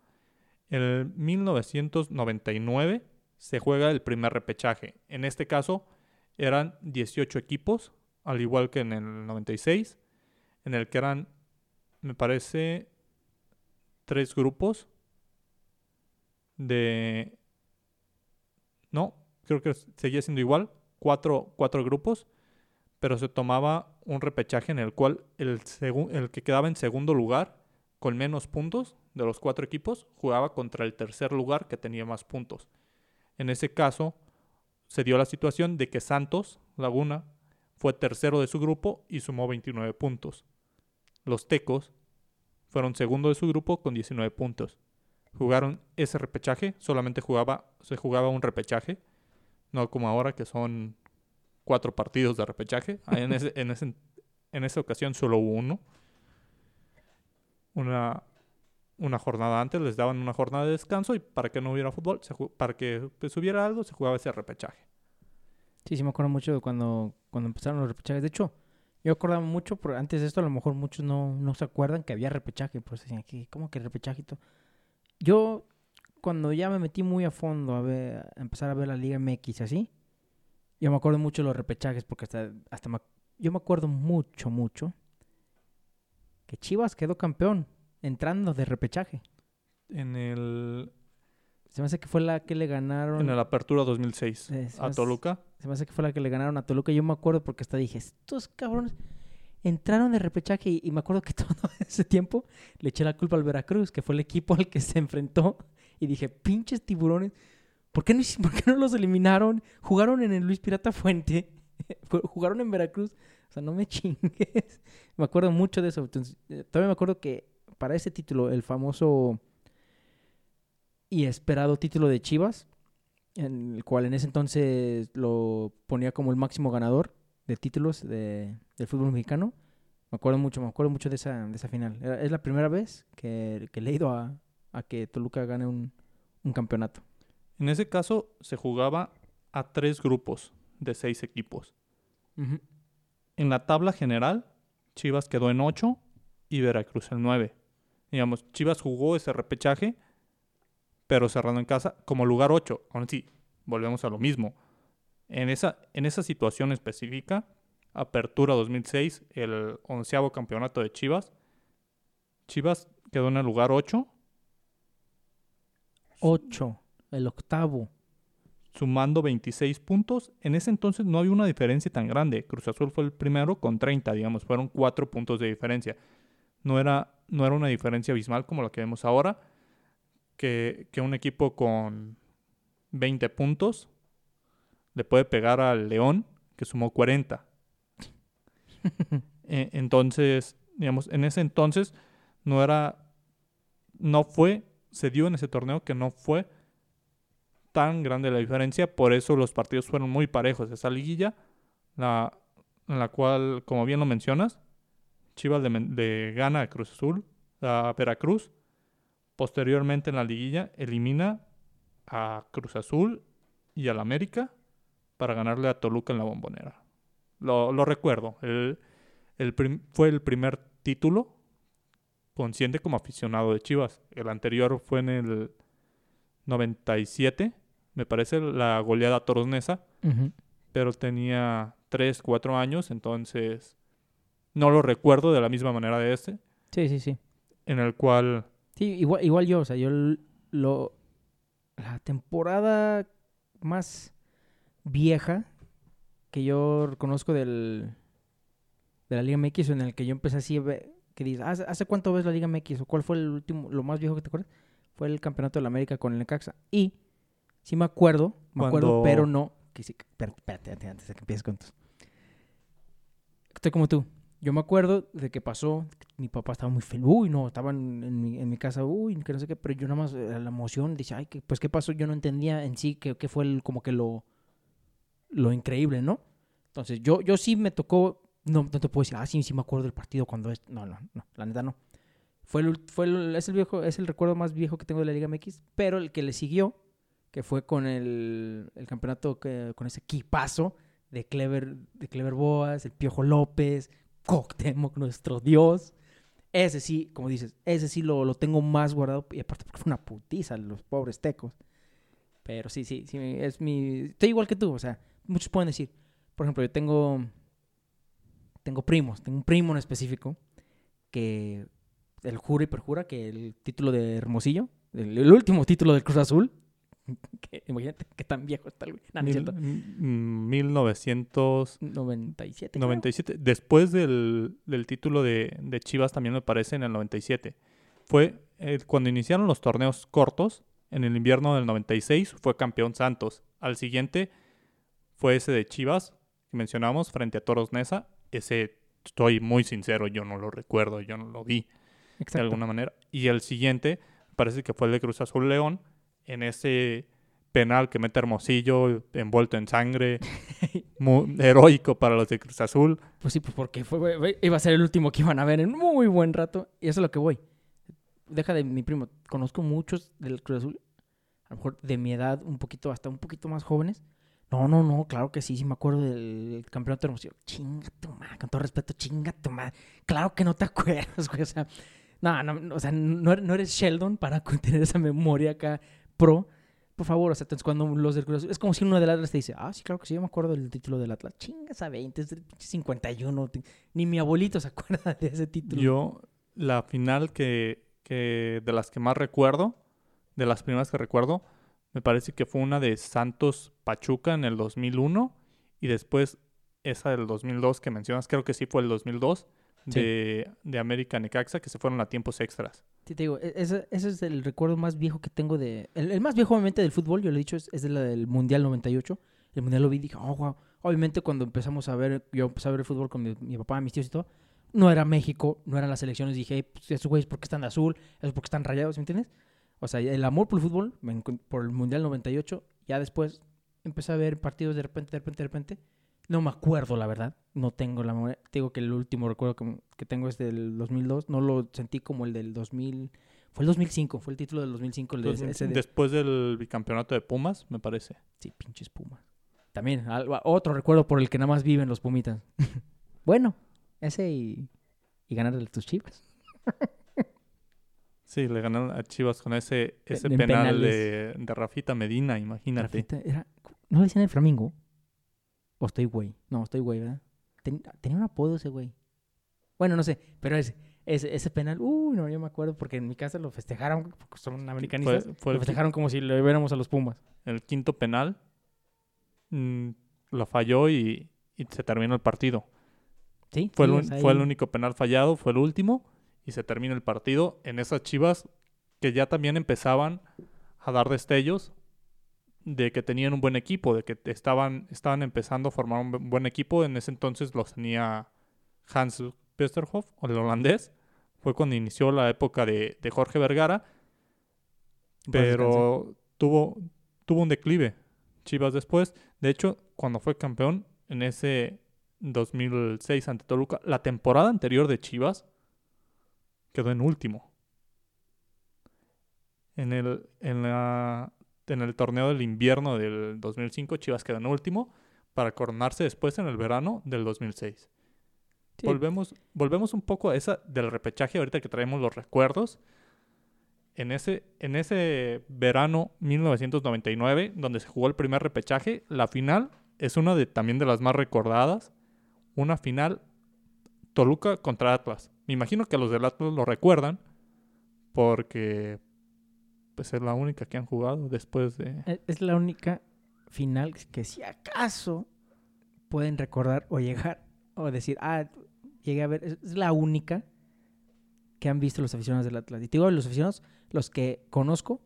B: En 1999 se juega el primer repechaje. En este caso eran 18 equipos, al igual que en el 96, en el que eran, me parece, tres grupos de... No, creo que seguía siendo igual, cuatro, cuatro grupos pero se tomaba un repechaje en el cual el, el que quedaba en segundo lugar con menos puntos de los cuatro equipos jugaba contra el tercer lugar que tenía más puntos. En ese caso se dio la situación de que Santos Laguna fue tercero de su grupo y sumó 29 puntos. Los Tecos fueron segundo de su grupo con 19 puntos. Jugaron ese repechaje, solamente jugaba, se jugaba un repechaje, no como ahora que son cuatro partidos de repechaje. Ah, En, ese, en, ese- en esa ocasión solo hubo uno. Una, una jornada antes les daban una jornada de descanso y para que no hubiera fútbol, para que pues, hubiera algo, se jugaba ese repechaje.
A: Sí, sí me acuerdo mucho de cuando, cuando empezaron los repechajes. De hecho, yo acordaba mucho, pero antes de esto a lo mejor muchos no, no se acuerdan que había repechaje. Pues decían, ¿qué? ¿cómo que todo? Yo, cuando ya me metí muy a fondo a, ver, a empezar a ver la Liga MX así, yo me acuerdo mucho de los repechajes porque hasta, hasta me yo me acuerdo mucho, mucho que Chivas quedó campeón entrando de repechaje.
B: En el,
A: Se me hace que fue la que le ganaron.
B: en el Apertura 2006
A: Eh,
B: a
A: hace-
B: Toluca.
A: Se me hace que fue la que le ganaron a Toluca. Yo me acuerdo porque hasta dije, estos cabrones entraron de repechaje y, y me acuerdo que todo ese tiempo le eché la culpa al Veracruz, que fue el equipo al que se enfrentó. Y dije, pinches tiburones, ¿por qué no, por qué no los eliminaron? Jugaron en el Luis Pirata Fuente, Ju- jugaron en Veracruz. O sea, no me chingues. Me acuerdo mucho de eso. Entonces, eh, todavía me acuerdo que para ese título, el famoso y esperado título de Chivas, en el cual en ese entonces lo ponía como el máximo ganador de títulos de, del fútbol mexicano. Me acuerdo mucho, me acuerdo mucho de esa, de esa final. Es la primera vez que, que le he ido a, a que Toluca gane un, un campeonato.
B: En ese caso se jugaba a tres grupos de seis equipos. En la tabla general, Chivas quedó en 8 y Veracruz en 9. Digamos, Chivas jugó ese repechaje, pero cerrando en casa como lugar 8. Aún así, volvemos a lo mismo. En esa, en esa situación específica, Apertura 2006, el onceavo campeonato de Chivas, Chivas quedó en el lugar 8,
A: Ocho, el octavo.
B: sumando 26 puntos. En ese entonces no había una diferencia tan grande. Cruz Azul fue el primero con 30, digamos, fueron 4 puntos de diferencia. No era, no era una diferencia abismal como la que vemos ahora, que, que un equipo con 20 puntos le puede pegar al León, que sumó 40. E- entonces, digamos, en ese entonces no era, no fue, se dio en ese torneo que no fue tan grande la diferencia, por eso los partidos fueron muy parejos. Esa liguilla, la, en la cual, como bien lo mencionas, Chivas men- le gana a Cruz Azul, a Veracruz. Posteriormente en la liguilla elimina a Cruz Azul y al América para ganarle a Toluca en la bombonera. Lo, lo recuerdo. El, el fue el primer título consciente como aficionado de Chivas. El anterior fue en el 97, me parece, la goleada a Toros Neza, pero tenía 3, 4 años, entonces no lo recuerdo de la misma manera de este,
A: Sí, sí, sí.
B: en el cual
A: Sí, igual, igual yo, o sea, yo lo... La temporada más vieja que yo reconozco del... De la Liga MX, en el que yo empecé así. Que dices, ¿hace, hace cuánto ves la Liga MX? ¿O cuál fue el último, lo más viejo que te acuerdas? Fue el Campeonato de la América con el Necaxa. Y sí me acuerdo, me acuerdo,
B: Cuando-
A: pero no... Que sí, espérate, espérate, antes- de que empieces con tus... Estoy como tú. Yo me acuerdo de que pasó, que mi papá estaba muy feliz, uy, no, estaba en, en mi, en mi casa, uy, que no sé qué, pero yo nada más, eh, la emoción, dice, ay, ¿qué- pues qué pasó, yo no entendía en sí qué, qué fue el- como que lo, lo increíble, ¿no? Entonces, yo, yo sí me tocó, no, no te puedo decir, ah, sí, sí me acuerdo del partido cuando es, no, no, no, la neta no. Fue el, fue el- es, el viejo, es el recuerdo más viejo que tengo de la Liga MX, pero el que le siguió, que fue con el, el campeonato, que- con ese equipazo de Clever, de Clever Boas, el Piojo López, Coctemoc, nuestro Dios. Ese sí, como dices, ese sí lo, lo tengo más guardado, y aparte porque fue una putiza, los pobres tecos. Pero sí, sí, sí, es mi... Estoy igual que tú, o sea, muchos pueden decir, por ejemplo, yo tengo, tengo primos, tengo un primo en específico que el jura y perjura que el título de Hermosillo, el, el último título del Cruz Azul, que, imagínate qué tan viejo está el güey. No, no
B: Mil- mm, 1997.
A: 97. creo.
B: Después del, del título de, de Chivas también me parece en el 97. Fue eh, cuando iniciaron los torneos cortos, en el invierno del 96 fue campeón Santos. Al siguiente fue ese de Chivas que mencionamos frente a Toros Nesa. Ese, estoy muy sincero, yo no lo recuerdo, yo no lo vi de
A: Exacto.
B: alguna manera. Y el siguiente parece que fue el de Cruz Azul León, en ese penal que mete Hermosillo envuelto en sangre, muy heroico para los de Cruz Azul.
A: Pues sí, pues porque fue, iba a ser el último que iban a ver en muy buen rato. Y eso es lo que voy. Deja de mi primo. Conozco muchos del Cruz Azul. A lo mejor de mi edad, un poquito, hasta un poquito más jóvenes. No, no, no, claro que sí, sí me acuerdo del campeonato de Hermosillo. Chinga tu madre, con todo respeto, chinga tu madre. Claro que no te acuerdas, güey. O sea, no, no, o sea, no, no eres Sheldon para tener esa memoria acá pro. Por favor, o sea, entonces cuando los del Cruz es como si uno del Atlas te dice, ah, sí, claro que sí, yo me acuerdo del título del Atlas. Chingas a 20, es del pinche 51. ti- Ni mi abuelito se acuerda de ese título.
B: Yo, la final que, que de las que más recuerdo, de las primeras que recuerdo, me parece que fue una de Santos Pachuca en el 2001 y después esa del 2002 que mencionas, creo que sí fue el 2002,
A: Sí.
B: de, de América Necaxa, que se fueron a tiempos extras.
A: Sí, te digo, e- ese, ese es el recuerdo más viejo que tengo de... El, el más viejo, obviamente, del fútbol, yo lo he dicho, es, es de la del Mundial 98. El Mundial lo vi y dije, oh, wow. Obviamente, cuando empezamos a ver, yo empecé a ver el fútbol con mi, mi papá, mis tíos y todo, no era México, no eran las selecciones. Dije, "Hey, pues, esos güeyes, ¿por qué están de azul? Esos, ¿por qué están rayados? ¿Me entiendes? O sea, el amor por el fútbol, por el Mundial 98, ya después empecé a ver partidos de repente, de repente, de repente. No me acuerdo, la verdad. No tengo la memoria. Te digo que el último recuerdo que, que tengo es del 2002. No lo sentí como el del 2000. Fue el 2005. Fue el título del 2005. El de, ese de-
B: Después del bicampeonato de Pumas, me parece.
A: Sí, pinches Pumas. También, algo- otro recuerdo por el que nada más viven los Pumitas. bueno, ese y, y ganar de tus chivas.
B: Sí, le ganaron a Chivas con ese, ese
A: En
B: penal de, de Rafita Medina, imagínate.
A: Rafita, era- ¿No le decían el Flamingo? ¿O estoy güey? No, estoy güey, ¿verdad? Ten- tenía un apodo ese güey. Bueno, no sé, pero ese, ese, ese penal, uy, no, yo me acuerdo porque en mi casa lo festejaron, porque son americanistas,
B: Fue- fue
A: lo festejaron como si le viéramos a los Pumas.
B: el quinto penal mm, lo falló y, y se terminó el partido.
A: Sí,
B: Fue,
A: sí,
B: el, fue el único penal fallado, fue el último y se termina el partido en esas Chivas que ya también empezaban a dar destellos de que tenían un buen equipo, de que estaban, estaban empezando a formar un bu- buen equipo. En ese entonces los tenía Hans Westerhoff, o el holandés. Fue cuando inició la época de, de Jorge Vergara. pero tuvo, tuvo un declive Chivas después. De hecho, cuando fue campeón en ese 2006 ante Toluca, la temporada anterior de Chivas quedó en último. En el, en la, en el torneo del invierno del 2005, Chivas quedó en último para coronarse después en el verano del 2006.
A: Sí,
B: Volvemos, volvemos un poco a esa del repechaje, ahorita que traemos los recuerdos. En ese, en ese verano 1999, donde se jugó el primer repechaje, la final es una de también de las más recordadas. Una final Toluca contra Atlas. Me imagino que los del Atlas lo recuerdan porque pues es la única que han jugado después de...
A: E- Es la única final que si acaso pueden recordar o llegar o decir, ah, llegué a ver, es, la única que han visto los aficionados del Atlas. Y te digo, los aficionados, los que conozco,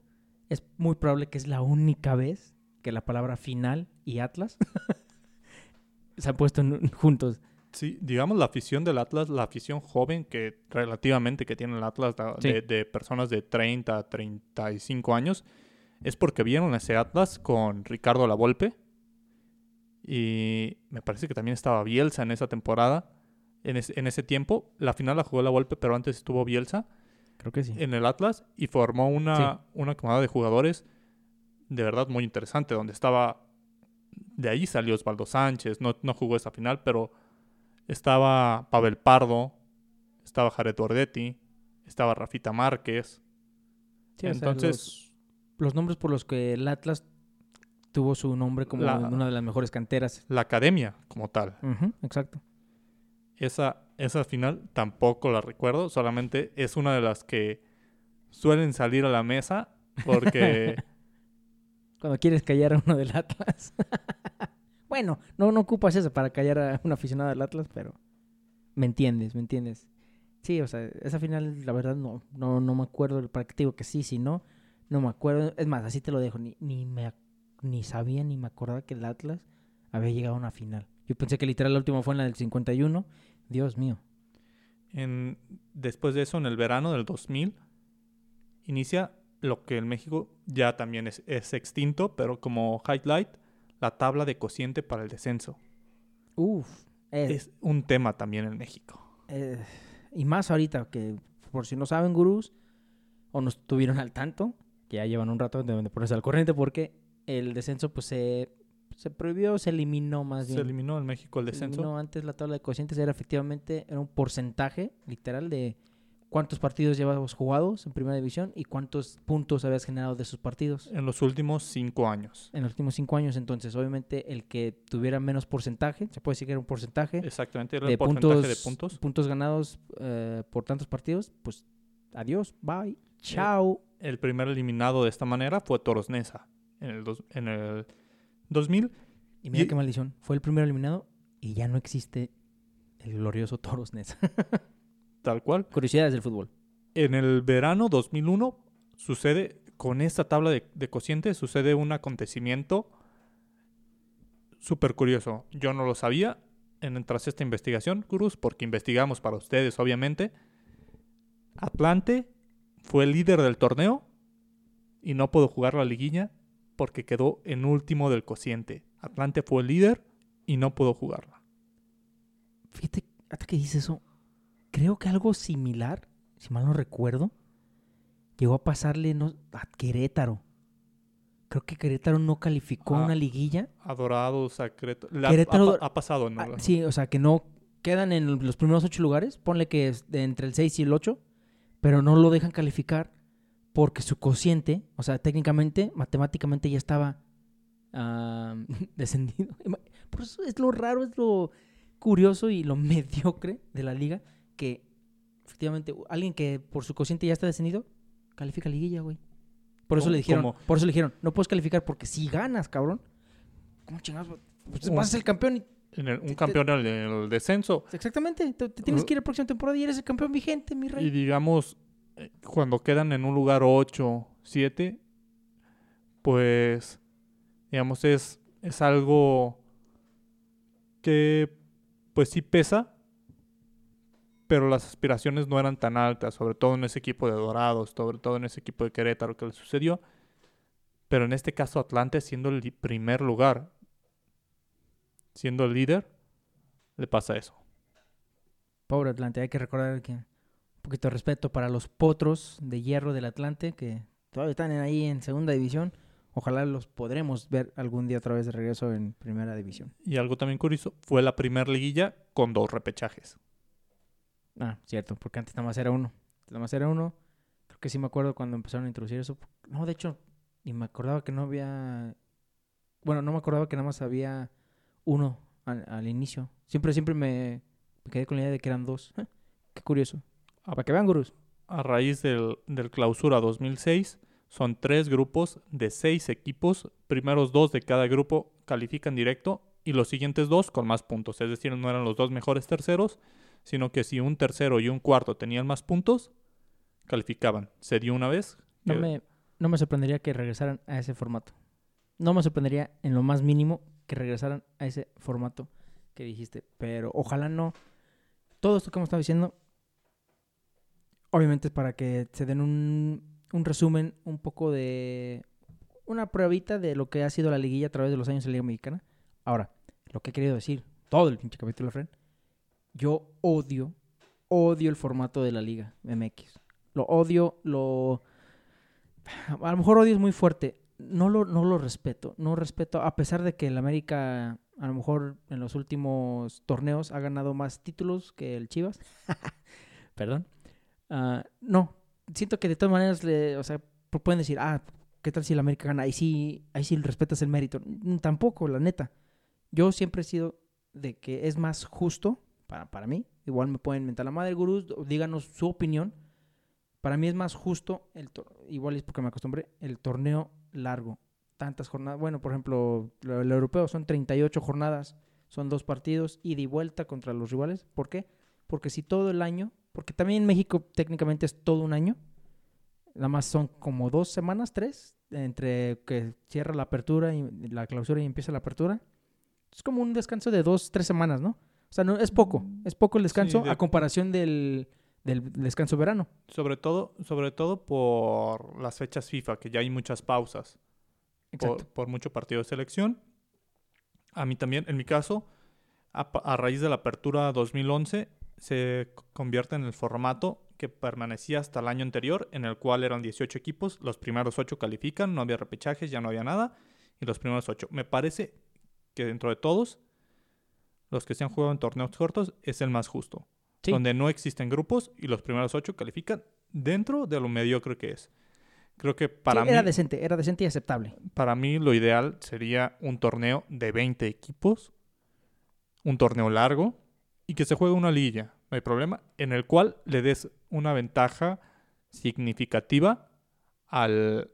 A: es muy probable que es la única vez que la palabra final y Atlas se han puesto juntos.
B: Sí, digamos la afición del Atlas, la afición joven que relativamente que tiene el Atlas da-
A: Sí.
B: de, de personas de 30 a 35 años, es porque vieron ese Atlas con Ricardo Lavolpe y me parece que también estaba Bielsa en esa temporada, en, es- en ese tiempo. La final la jugó Lavolpe, pero antes estuvo Bielsa
A: Creo que sí.
B: en el Atlas y formó una, una camada de jugadores de verdad muy interesante, donde estaba, de ahí salió Osvaldo Sánchez, no, no jugó esa final, pero estaba Pavel Pardo, estaba Jared Bordetti, estaba Rafita Márquez.
A: Sí, o sea,
B: Entonces,
A: los, los nombres por los que el Atlas tuvo su nombre como
B: La-
A: una de las mejores canteras.
B: la academia como tal.
A: Exacto.
B: Esa, esa final tampoco la recuerdo, solamente es una de las que suelen salir a la mesa porque
A: Cuando quieres callar a uno del Atlas. bueno, no, no ocupas eso para callar a un aficionado del Atlas, pero me entiendes, me entiendes. Sí, o sea, esa final, la verdad, no, no, no me acuerdo. Te digo que sí, si no, no me acuerdo. Es más, así te lo dejo. Ni, ni, me, ni sabía ni me acordaba que el Atlas había llegado a una final. Yo pensé que literal la última fue en la del 51. Dios mío.
B: en, después de eso, en el verano del 2000, inicia lo que en México ya también es, es extinto, pero como highlight, la tabla de cociente para el descenso.
A: Uf. eh,
B: Es un tema también en México.
A: Eh, y más ahorita, que por si no saben, gurús, o no estuvieron al tanto, que ya llevan un rato de, de ponerse al corriente, porque el descenso pues se, se prohibió, se eliminó más
B: Se
A: bien.
B: eliminó en México el
A: Se
B: descenso.
A: eliminó antes la tabla de cocientes, era efectivamente era un porcentaje literal de cuántos partidos llevabas jugados en primera división y cuántos puntos habías generado de esos partidos
B: En los últimos cinco años.
A: en los últimos cinco años. Entonces, obviamente, el que tuviera menos porcentaje, se puede decir que era un porcentaje,
B: Exactamente, era
A: de
B: el porcentaje
A: puntos,
B: de puntos.
A: puntos ganados eh, por tantos partidos, pues adiós, bye, chao.
B: El primer eliminado de esta manera fue Toros Neza en el, dos- en el 2000.
A: y mira
B: y-
A: qué maldición, fue el primero eliminado y ya no existe el glorioso Toros Neza.
B: Tal cual.
A: Curiosidades del fútbol.
B: En el verano 2001 sucede, con esta tabla de, de cocientes, sucede un acontecimiento súper curioso. Yo no lo sabía en, tras esta investigación, Cruz, porque investigamos para ustedes, obviamente. Atlante fue el líder del torneo y no pudo jugar la liguilla porque quedó en último del cociente. Atlante fue el líder y no pudo jugarla.
A: Fíjate, hasta que dices eso, creo que algo similar, si mal no recuerdo, llegó a pasarle no, a Querétaro. Creo que Querétaro no calificó a
B: Ah.
A: una liguilla.
B: Adorado, Sacreto. la-
A: Querétaro-
B: ha, ha pasado, ¿no?
A: Ah, sí, o sea, que no quedan en los primeros ocho lugares. Ponle que es de entre el 6 y el 8, pero no lo dejan calificar porque su cociente, o sea, técnicamente, matemáticamente ya estaba ah, descendido. Por eso es lo raro, es lo curioso y lo mediocre de la liga que efectivamente alguien que por su cociente ya está descendido, califica liguilla, güey. Por eso
B: ¿Cómo-
A: le dijeron,
B: cómo?
A: por eso le dijeron, no puedes calificar porque si ganas, cabrón. ¿Cómo chingados? Pues vas a ser el campeón y
B: En el-
A: te-
B: un campeón en el descenso.
A: Exactamente. Te, te tienes que ir la próxima temporada y eres el campeón vigente, mi
B: Y
A: rey.
B: digamos, eh, cuando quedan en un lugar 8, 7, pues, digamos, es, es algo que, pues sí pesa, pero las aspiraciones no eran tan altas, sobre todo en ese equipo de Dorados, sobre todo en ese equipo de Querétaro que le sucedió. Pero en este caso, Atlante siendo el primer lugar, siendo el líder, le pasa eso.
A: Pobre Atlante. Hay que recordar que un poquito de respeto para los potros de hierro del Atlante que todavía están ahí en segunda división. Ojalá los podremos ver algún día otra vez de regreso en primera división.
B: Y algo también curioso, fue la primer liguilla con dos repechajes.
A: Ah, cierto, porque antes nada más era uno. Nada más era uno. Creo que sí me acuerdo cuando empezaron a introducir eso. No, de hecho, ni me acordaba que no había... Bueno, no me acordaba que nada más había uno al, al inicio. Siempre, siempre me, me quedé con la idea de que eran dos. Eh, Qué curioso.
B: Ah.
A: Para que vean, gurús.
B: A raíz del, del clausura 2006, son tres grupos de seis equipos. Primeros dos de cada grupo califican directo y los siguientes dos con más puntos. Es decir, no eran los dos mejores terceros, sino que si un tercero y un cuarto tenían más puntos, calificaban. Se dio una vez.
A: No
B: que-
A: me, no me sorprendería que regresaran a ese formato. No me sorprendería en lo más mínimo que regresaran a ese formato que dijiste. Pero ojalá no. Todo esto que hemos estado diciendo, obviamente es para que se den un, un resumen, un poco de... Una pruebita de lo que ha sido la liguilla a través de los años en la Liga Mexicana. Ahora, lo que he querido decir, todo el pinche capítulo, Fren, yo odio, odio el formato de la Liga MX. Lo odio, lo... A lo mejor odio es muy fuerte. No lo, no lo respeto. No respeto, a pesar de que el América a lo mejor en los últimos torneos ha ganado más títulos que el Chivas. Perdón. Ah, no, siento que de todas maneras, le, o sea, pueden decir, ah, ¿qué tal si el América gana? Ahí sí, ahí sí respetas el mérito. Tampoco, la neta. Yo siempre he sido de que es más justo para, para mí. Igual me pueden mentar la madre, gurús, díganos su opinión. Para mí es más justo, el igual es porque me acostumbré, el torneo largo. Tantas jornadas. Bueno, por ejemplo, el europeo son 38 jornadas, son dos partidos, ida y vuelta contra los rivales. ¿Por qué? Porque si todo el año, porque también en México técnicamente es todo un año, nada más son como dos semanas, tres, entre que cierra la apertura y la clausura y empieza la apertura. Es como un descanso de dos, tres semanas, ¿no? O sea, no, es poco, es poco el descanso a comparación del, del, descanso verano.
B: Sobre todo, sobre todo por las fechas FIFA, que ya hay muchas pausas. Por, por, mucho partido de selección. A mí también, en mi caso, a, a raíz de la apertura 2011, se convierte en el formato que permanecía hasta el año anterior, en el cual eran 18 equipos, los primeros 8 califican, no había repechajes, ya no había nada, y los primeros 8. Me parece que dentro de todos, los que se han jugado en torneos cortos es el más justo, donde no existen grupos y los primeros 8 califican dentro de lo mediocre que es. Creo que para mí...
A: Era decente, era decente y aceptable.
B: Para mí lo ideal sería un torneo de 20 equipos, un torneo largo, y que se juegue una liguilla, no hay problema, en el cual le des una ventaja significativa al,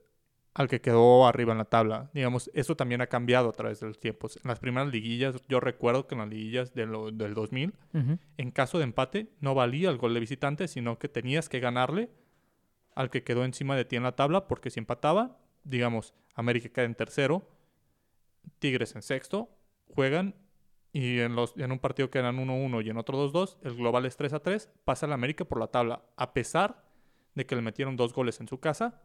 B: al que quedó arriba en la tabla. Digamos, eso también ha cambiado a través de los tiempos. En las primeras liguillas, yo recuerdo que en las liguillas de del 2000, en caso de empate, no valía el gol de visitante, sino que tenías que ganarle al que quedó encima de ti en la tabla, porque si empataba, digamos, América queda en tercero, Tigres en sexto, juegan y en, los, en un partido que eran 1-1 y en otro 2-2, el global es 3-3, pasa el América por la tabla, a pesar de que le metieron dos goles en su casa,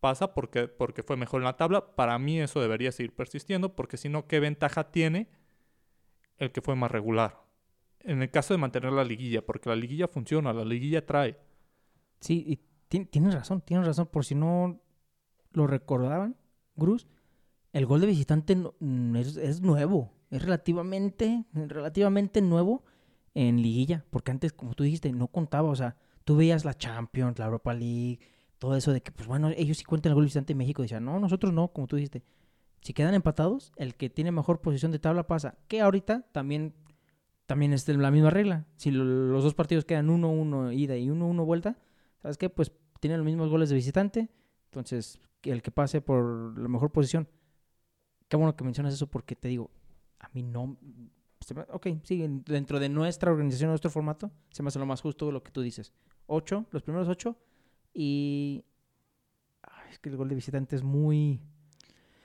B: pasa porque, porque fue mejor en la tabla. Para mí eso debería seguir persistiendo, porque si no, ¿qué ventaja tiene el que fue más regular? En el caso de mantener la liguilla, porque la liguilla funciona, la liguilla trae.
A: Sí, y tienes razón, tienes razón, por si no lo recordaban, Gruz, el gol de visitante es, es nuevo es relativamente, relativamente nuevo en liguilla, porque antes, como tú dijiste, no contaba, o sea, tú veías la Champions, la Europa League, todo eso de que, pues bueno, ellos sí cuentan el gol visitante en México, decían, no, nosotros no, como tú dijiste. Si quedan empatados, el que tiene mejor posición de tabla pasa, que ahorita también, también es la misma regla. Si los dos partidos quedan 1-1 ida y 1-1 vuelta, ¿sabes qué? Pues tienen los mismos goles de visitante, entonces el que pase por la mejor posición. Qué bueno que mencionas eso porque te digo, a mí no... Ok, sí, dentro de nuestra organización, nuestro formato, se me hace lo más justo lo que tú dices. Ocho, los primeros ocho. Y... es que el gol de visitante es muy...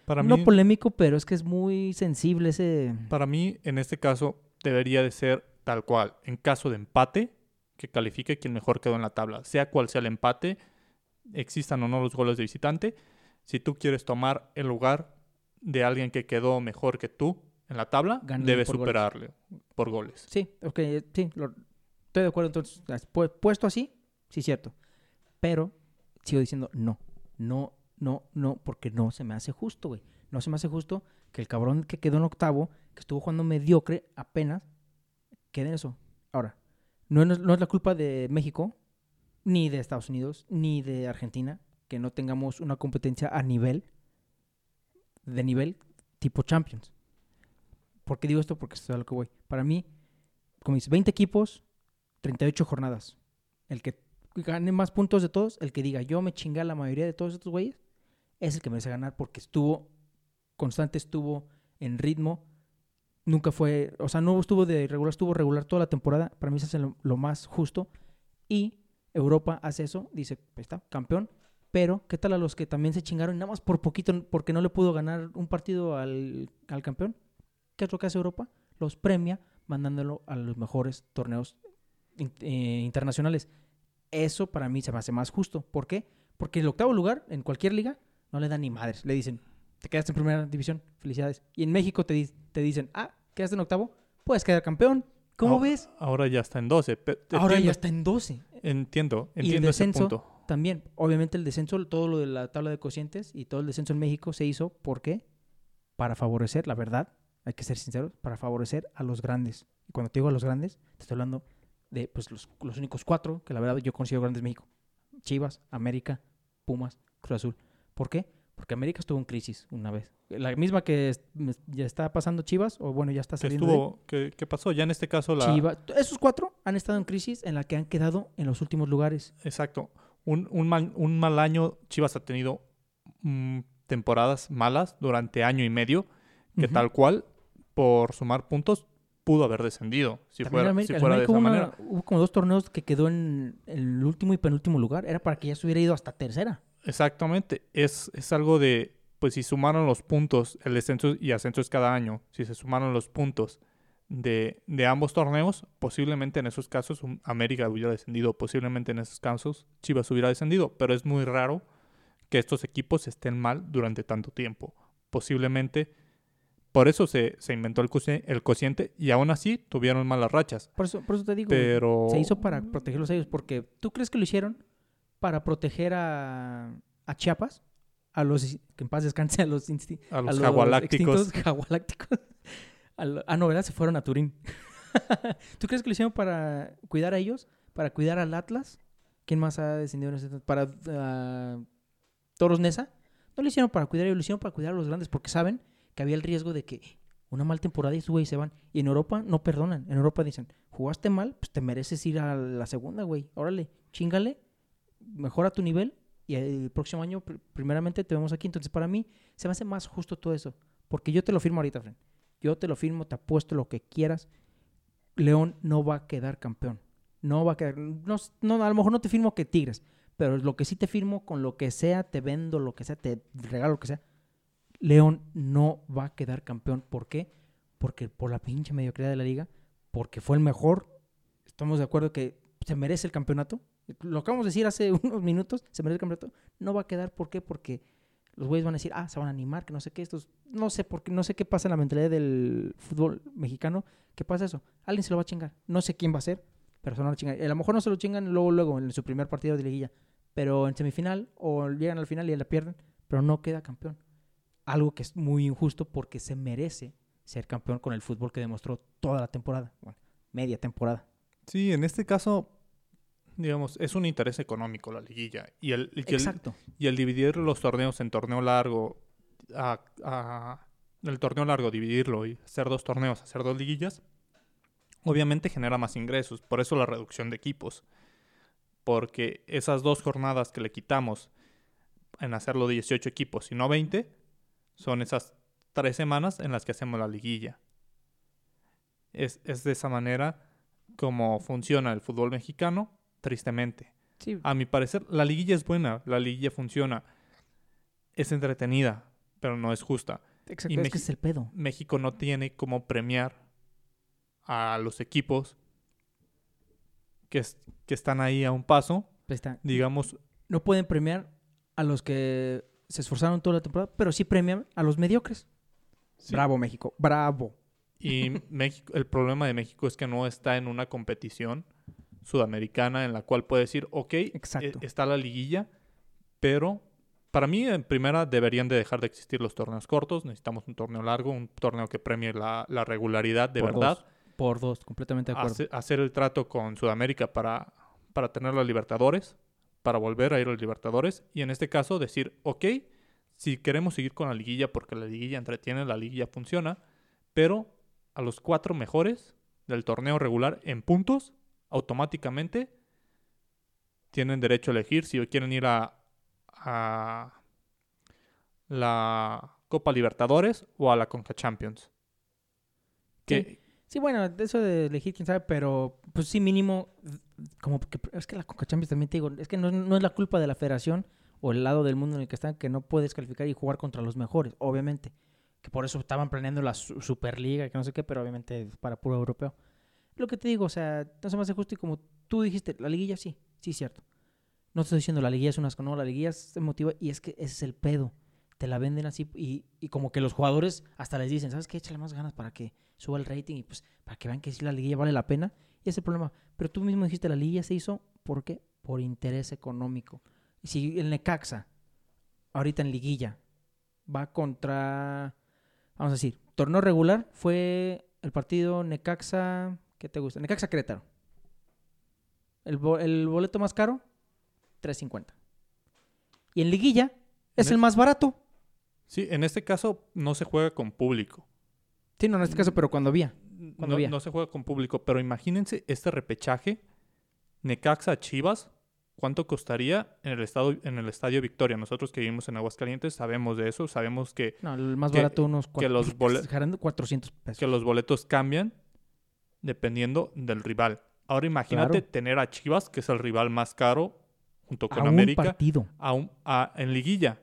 A: Para no polémico, pero es que es muy sensible ese...
B: Para mí, en este caso, debería de ser tal cual. En caso de empate, que califique quien mejor quedó en la tabla. Sea cual sea el empate, existan o no los goles de visitante. Si tú quieres tomar el lugar de alguien que quedó mejor que tú, en la tabla, debe superarle por goles.
A: Sí, ok, sí, estoy de acuerdo. Entonces, puesto así, sí, cierto. Pero sigo diciendo no, no, no, no, porque no se me hace justo, güey. No se me hace justo que el cabrón que quedó en octavo, que estuvo jugando mediocre apenas, quede en eso. Ahora, no es, no es la culpa de México, ni de Estados Unidos, ni de Argentina, que no tengamos una competencia a nivel, de nivel tipo Champions. ¿Por qué digo esto? Porque esto es a lo que voy. Para mí, como dice, 20 equipos, 38 jornadas. El que gane más puntos de todos, el que diga yo me chingué la mayoría de todos estos güeyes, es el que merece ganar porque estuvo constante, estuvo en ritmo. Nunca fue, o sea, no estuvo de regular, estuvo regular toda la temporada. Para mí eso es lo, más justo. Y Europa hace eso, dice, está, campeón. Pero, ¿qué tal a los que también se chingaron nada más por poquito porque no le pudo ganar un partido al, al campeón? ¿Qué es lo que hace Europa? Los premia mandándolo a los mejores torneos eh, internacionales. Eso para mí se me hace más justo. ¿Por qué? Porque el octavo lugar en cualquier liga no le dan ni madres. Le dicen, te quedaste en primera división, felicidades. Y en México te, te dicen, ah, quedaste en octavo, puedes quedar campeón. ¿Cómo ves?
B: Ahora ya está en 12.
A: ahora ya está en 12.
B: Entiendo, entiendo ese punto.
A: también, obviamente el descenso, todo lo de la tabla de cocientes y todo el descenso en México se hizo, ¿por qué? Para favorecer, la verdad, hay que ser sinceros, para favorecer a los grandes. Y cuando te digo a los grandes, te estoy hablando de pues, los, los únicos cuatro que la verdad yo considero grandes México. Chivas, América, Pumas, Cruz Azul. ¿Por qué? Porque América estuvo en crisis una vez. La misma que ya está pasando Chivas, o bueno, ya está
B: ¿Qué,
A: saliendo de-
B: estuvo, ¿qué, qué pasó? Ya en este caso la...
A: Chivas. Esos cuatro han estado en crisis en la que han quedado en los últimos lugares.
B: Exacto. Un, un, mal, un mal año, Chivas ha tenido mm, temporadas malas durante año y medio, que tal cual, por sumar puntos, pudo haber descendido si
A: También
B: fuera,
A: América-
B: si
A: el
B: fuera de esa
A: una-
B: manera.
A: hubo como dos torneos que quedó en el último y penúltimo lugar. Era para que ya se hubiera ido hasta tercera.
B: Exactamente. Es, es algo de, pues si sumaron los puntos, el descenso y ascenso es cada año, si se sumaron los puntos de, de ambos torneos, posiblemente en esos casos América hubiera descendido, posiblemente en esos casos Chivas hubiera descendido, pero es muy raro que estos equipos estén mal durante tanto tiempo. Posiblemente por eso se, se inventó el, el cociente y aún así tuvieron malas rachas.
A: Por eso, por eso te digo.
B: Pero
A: Se hizo para protegerlos a ellos. Porque tú crees que lo hicieron para proteger a, a Chiapas. A los, que en paz descanse, a los,
B: a los jagualácticos
A: extintos jagualácticos. A lo- ah, no, ¿verdad? Se fueron a Turín. ¿Tú crees que lo hicieron para cuidar a ellos? ¿Para cuidar al Atlas? ¿Quién más ha descendido en ese? ¿Para ah, Toros Nesa? No lo hicieron para cuidar a ellos, lo hicieron para cuidar a los grandes porque saben que había el riesgo de que una mal temporada y estos güeyes se van. Y en Europa no perdonan. En Europa dicen, jugaste mal, pues te mereces ir a la segunda, güey. Órale, chingale, mejora tu nivel y el próximo año pr- primeramente te vemos aquí. Entonces para mí se me hace más justo todo eso. Porque yo te lo firmo ahorita, Fren. Yo te lo firmo, te apuesto lo que quieras. León no va a quedar campeón. No va a quedar. No, no, a lo mejor no te firmo que Tigres. Pero lo que sí te firmo, con lo que sea, te vendo lo que sea, te regalo lo que sea. León no va a quedar campeón. ¿Por qué? Porque por la pinche mediocridad de la liga. Porque fue el mejor. Estamos de acuerdo que se merece el campeonato. Lo acabamos de decir hace unos minutos. Se merece el campeonato. No va a quedar. ¿Por qué? Porque los güeyes van a decir, ah, se van a animar, que no sé qué. Estos, no sé por qué, no sé qué pasa en la mentalidad del fútbol mexicano. ¿Qué pasa eso? Alguien se lo va a chingar. No sé quién va a ser, pero se lo van a chingar. A lo mejor no se lo chingan luego, luego, en su primer partido de liguilla. Pero en semifinal, o llegan al final y la pierden, pero no queda campeón. Algo que es muy injusto porque se merece ser campeón con el fútbol que demostró toda la temporada. Bueno, media temporada.
B: Sí, en este caso, digamos, es un interés económico la liguilla. Y el, y el-
A: Exacto.
B: y el dividir los torneos en torneo largo, a, a- el torneo largo dividirlo y hacer dos torneos, hacer dos liguillas, obviamente genera más ingresos. Por eso la reducción de equipos. Porque esas dos jornadas que le quitamos en hacerlo 18 equipos y no 20, son esas tres semanas en las que hacemos la liguilla. Es, es de esa manera como funciona el fútbol mexicano, tristemente.
A: Sí,
B: A mi parecer, la liguilla es buena, la liguilla funciona, es entretenida, pero no es justa.
A: exacto.
B: y
A: es que es el pedo.
B: México no tiene como premiar a los equipos que, es- que están ahí a un paso,
A: está.
B: digamos,
A: no pueden premiar a los que se esforzaron toda la temporada, pero sí premian a los mediocres.
B: sí.
A: Bravo, México. Bravo.
B: Y México, el problema de México es que no está en una competición sudamericana en la cual puede decir, ok,
A: Exacto.
B: e- está la liguilla, pero para mí en primera deberían de dejar de existir los torneos cortos, necesitamos un torneo largo, un torneo que premie la, la regularidad de
A: Por
B: verdad,
A: dos. Por dos, completamente de acuerdo.
B: Hace- hacer el trato con Sudamérica para, para tener los Libertadores, para volver a ir a los Libertadores, y en este caso decir, ok, si queremos seguir con la liguilla porque la liguilla entretiene, la liguilla funciona, pero a los cuatro mejores del torneo regular en puntos, automáticamente tienen derecho a elegir si quieren ir a, la Copa Libertadores o a la Conca Champions. Que,
A: bueno, de eso de elegir, quién sabe, pero pues sí, mínimo, como que es que la Coca Champions también te digo, es que no, es- no es la culpa de la federación o el lado del mundo en el que están que no puedes calificar y jugar contra los mejores, obviamente. Que por eso estaban planeando la su- Superliga, que no sé qué, pero obviamente es para puro europeo. Lo que te digo, o sea, no se me hace justo y como tú dijiste, la liguilla sí, sí, cierto. No estoy diciendo la liguilla es un asco, no, la liguilla se motiva y es que ese es el pedo. Te la venden así y, y como que los jugadores hasta les dicen, ¿sabes qué? Échale más ganas para que suba el rating y pues para que vean que sí la liguilla vale la pena. Y ese es el problema. Pero tú mismo dijiste, la liguilla se hizo, ¿por qué? por interés económico. Si el Necaxa, ahorita en liguilla, va contra, vamos a decir, torneo regular, fue el partido Necaxa, ¿qué te gusta? Necaxa Querétaro. El, bo- el boleto más caro, 3.50. Y en liguilla es el más barato.
B: Sí, en este caso no se juega con público.
A: Sí, no en este caso, pero cuando había. Cuando
B: No,
A: había.
B: no se juega con público, pero imagínense este repechaje Necaxa Chivas, ¿cuánto costaría en el estado en el Estadio Victoria? Nosotros que vivimos en Aguascalientes sabemos de eso, sabemos que,
A: No, el más
B: Que-
A: barato unos
B: que los bole-
A: exagerando, 400 pesos.
B: que los boletos cambian dependiendo del rival. Ahora imagínate
A: Claro.
B: tener a Chivas, que es el rival más caro junto con
A: a un
B: América,
A: partido.
B: a un- a- en liguilla,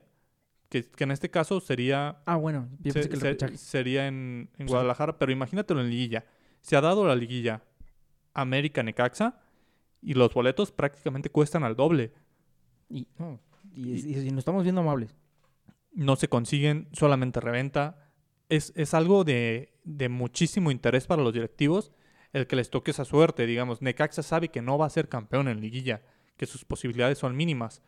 B: que, que en este caso sería
A: Ah, bueno, yo
B: Se-
A: pensé que el
B: se-
A: repechaje.
B: sería en, en
A: Pues,
B: Guadalajara, pero imagínatelo en liguilla. Se ha dado la liguilla América Necaxa y los boletos prácticamente cuestan al doble.
A: Y, no, y, y- y nos estamos viendo amables.
B: No se consiguen solamente reventa. Es, es algo de, de muchísimo interés para los directivos el que les toque esa suerte. Digamos, Necaxa sabe que no va a ser campeón en liguilla, que sus posibilidades son mínimas.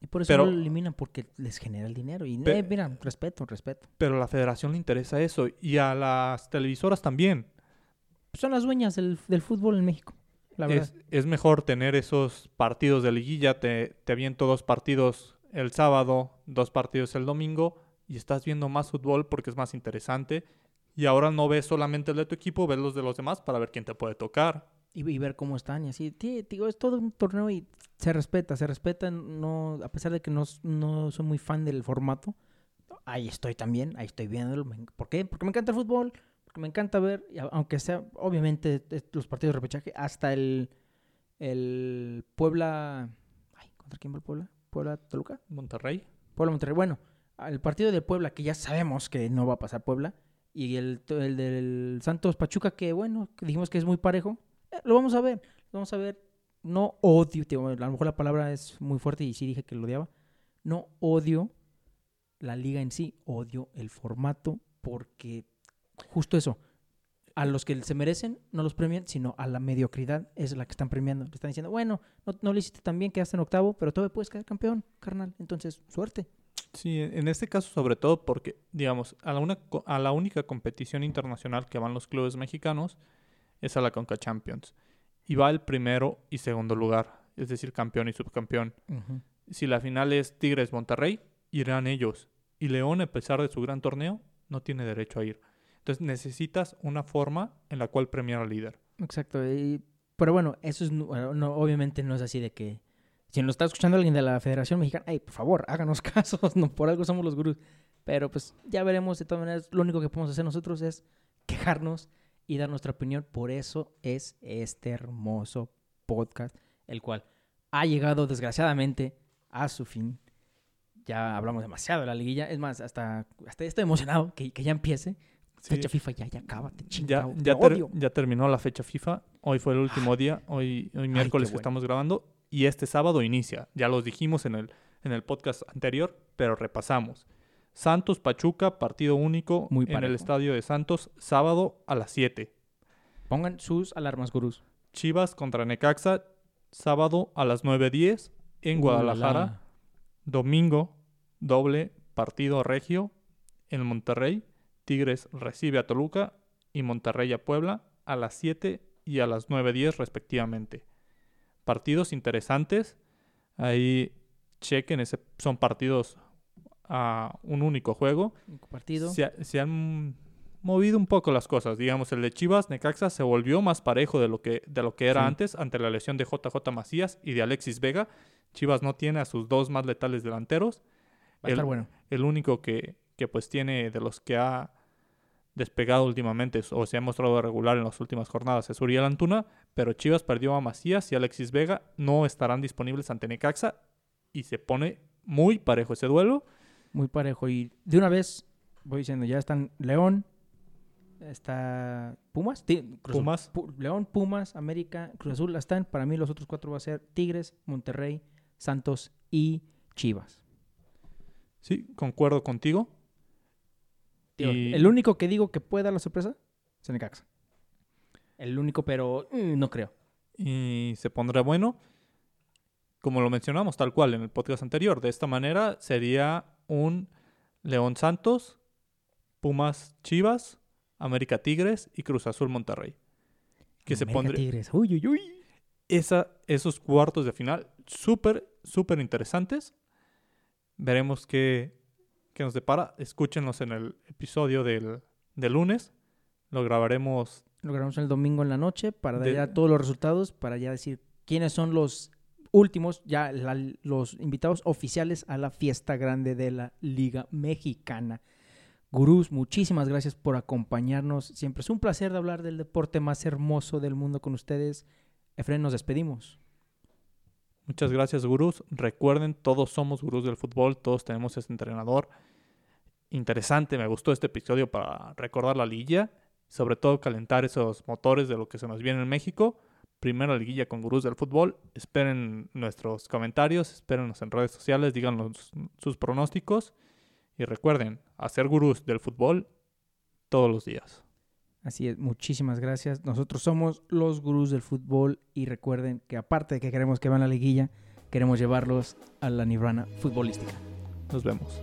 A: Y por eso
B: Pero-
A: lo eliminan porque les genera el dinero. Y
B: Pe-
A: eh, mira, respeto, respeto.
B: Pero a la federación le interesa eso y a las televisoras también.
A: Son las dueñas del, del fútbol en México, la verdad.
B: Es, es mejor tener esos partidos de liguilla, te, te aviento dos partidos el sábado, dos partidos el domingo y estás viendo más fútbol porque es más interesante. Y ahora no ves solamente el de tu equipo, ves los de los demás para ver quién te puede tocar.
A: Y, y ver cómo están y así. Sí, digo, es todo un torneo y se respeta, se respeta. No, a pesar de que no, no soy muy fan del formato, ahí estoy también, ahí estoy viéndolo. ¿Por qué? Porque me encanta el fútbol, porque me encanta ver, aunque sea, obviamente, los partidos de repechaje, hasta el, el Puebla. Ay, ¿contra quién va el Puebla? ¿Puebla-Toluca?
B: Monterrey.
A: Puebla Monterrey. Bueno, el partido de Puebla, que ya sabemos que no va a pasar Puebla, y el, el del Santos Pachuca, que bueno, que dijimos que es muy parejo, lo vamos a ver. Lo vamos a ver. No odio, digo, a lo mejor la palabra es muy fuerte y sí dije que lo odiaba. No odio la liga en sí, odio el formato porque justo eso. A los que se merecen no los premian, sino a la mediocridad es la que están premiando. Le están diciendo, bueno, no, no lo hiciste tan bien, quedaste en octavo, pero todavía puedes quedar campeón, carnal. Entonces, suerte.
B: Sí, en en este caso sobre todo porque, digamos, a la única competición internacional que van los clubes mexicanos es a la Conca Champions. Y va el primero y segundo lugar, es decir, campeón y subcampeón. Si la final es Tigres Monterrey, irán ellos. Y León, a pesar de su gran torneo, no tiene derecho a ir. Entonces necesitas una forma en la cual premiar al líder.
A: Exacto. y- pero bueno, eso es, bueno, no, obviamente no es así de que si nos está escuchando alguien de la Federación Mexicana, hey, por favor, háganos casos, no, por algo somos los gurús. Pero pues ya veremos, de todas maneras, lo único que podemos hacer nosotros es quejarnos y dar nuestra opinión. Por eso es este hermoso podcast, el cual ha llegado desgraciadamente a su fin. Ya hablamos demasiado de la liguilla. Es más, hasta, hasta estoy emocionado que, que ya empiece.
B: Sí,
A: Fecha FIFA, ya, ya acábate,
B: ya,
A: chingado.
B: ya,
A: te
B: ter- ya terminó la fecha FIFA. Hoy fue el último día. Hoy, hoy miércoles que
A: bueno.
B: estamos grabando. Y este sábado inicia. Ya los dijimos en el, en el podcast anterior, pero repasamos. Santos Pachuca, partido único
A: Muy
B: en el estadio de Santos, sábado a las 7.
A: Pongan sus alarmas, gurús.
B: Chivas contra Necaxa, sábado a las 9.10 en Guadalajara. Domingo, doble partido regio en Monterrey. Tigres recibe a Toluca y Monterrey a Puebla a las 7 y a las 9.10 respectivamente. Partidos interesantes. Ahí chequen, ese, son partidos a un único juego.
A: Partido.
B: Se, ha- se han movido un poco las cosas. Digamos, el de Chivas, Necaxa se volvió más parejo de lo que, de lo que era
A: Sí.
B: antes ante la lesión de JJ Macías y de Alexis Vega. Chivas no tiene a sus dos más letales delanteros.
A: Va a estar
B: el-
A: bueno.
B: El único que, que pues tiene de los que ha despegado últimamente o se ha mostrado regular en las últimas jornadas es Uriel Antuna, pero Chivas perdió a Macías y Alexis Vega no estarán disponibles ante Necaxa y se pone muy parejo ese duelo.
A: Muy parejo. Y de una vez, voy diciendo, ya están León, está Pumas.
B: Pumas.
A: Pu- León, Pumas, América, Cruz Azul están. Para mí los otros cuatro va a ser Tigres, Monterrey, Santos y Chivas.
B: Sí, concuerdo contigo. Y-
A: El único que digo que puede dar la sorpresa es Necaxa. El único, pero mm, no creo.
B: y se pondrá bueno. como lo mencionamos tal cual en el podcast anterior. De esta manera sería un León Santos, Pumas Chivas, América Tigres y Cruz Azul Monterrey. Que se pondría
A: Tigres. Uy, uy, uy.
B: esa, esos cuartos de final súper, súper interesantes. Veremos qué, qué nos depara. Escúchenos en el episodio del, del lunes. Lo grabaremos.
A: Lo grabamos el domingo en la noche para dar ya todos los resultados, para ya decir quiénes son los últimos, ya la- los invitados oficiales a la fiesta grande de la Liga Mexicana. Gurús, muchísimas gracias por acompañarnos. Siempre es un placer de hablar del deporte más hermoso del mundo con ustedes. Efren, nos despedimos.
B: Muchas gracias, gurús. Recuerden, todos somos gurús del fútbol, todos tenemos ese entrenador. Interesante, me gustó este episodio para recordar la liguilla, sobre todo calentar esos motores de lo que se nos viene en México. Primero liguilla con gurús del fútbol. Esperen nuestros comentarios, espérennos en redes sociales, díganos sus pronósticos. Y recuerden, hacer gurús del fútbol todos los días.
A: Así es, muchísimas gracias. Nosotros somos los gurús del fútbol y recuerden que aparte de que queremos que vean la liguilla, queremos llevarlos a la nirvana futbolística.
B: Nos vemos.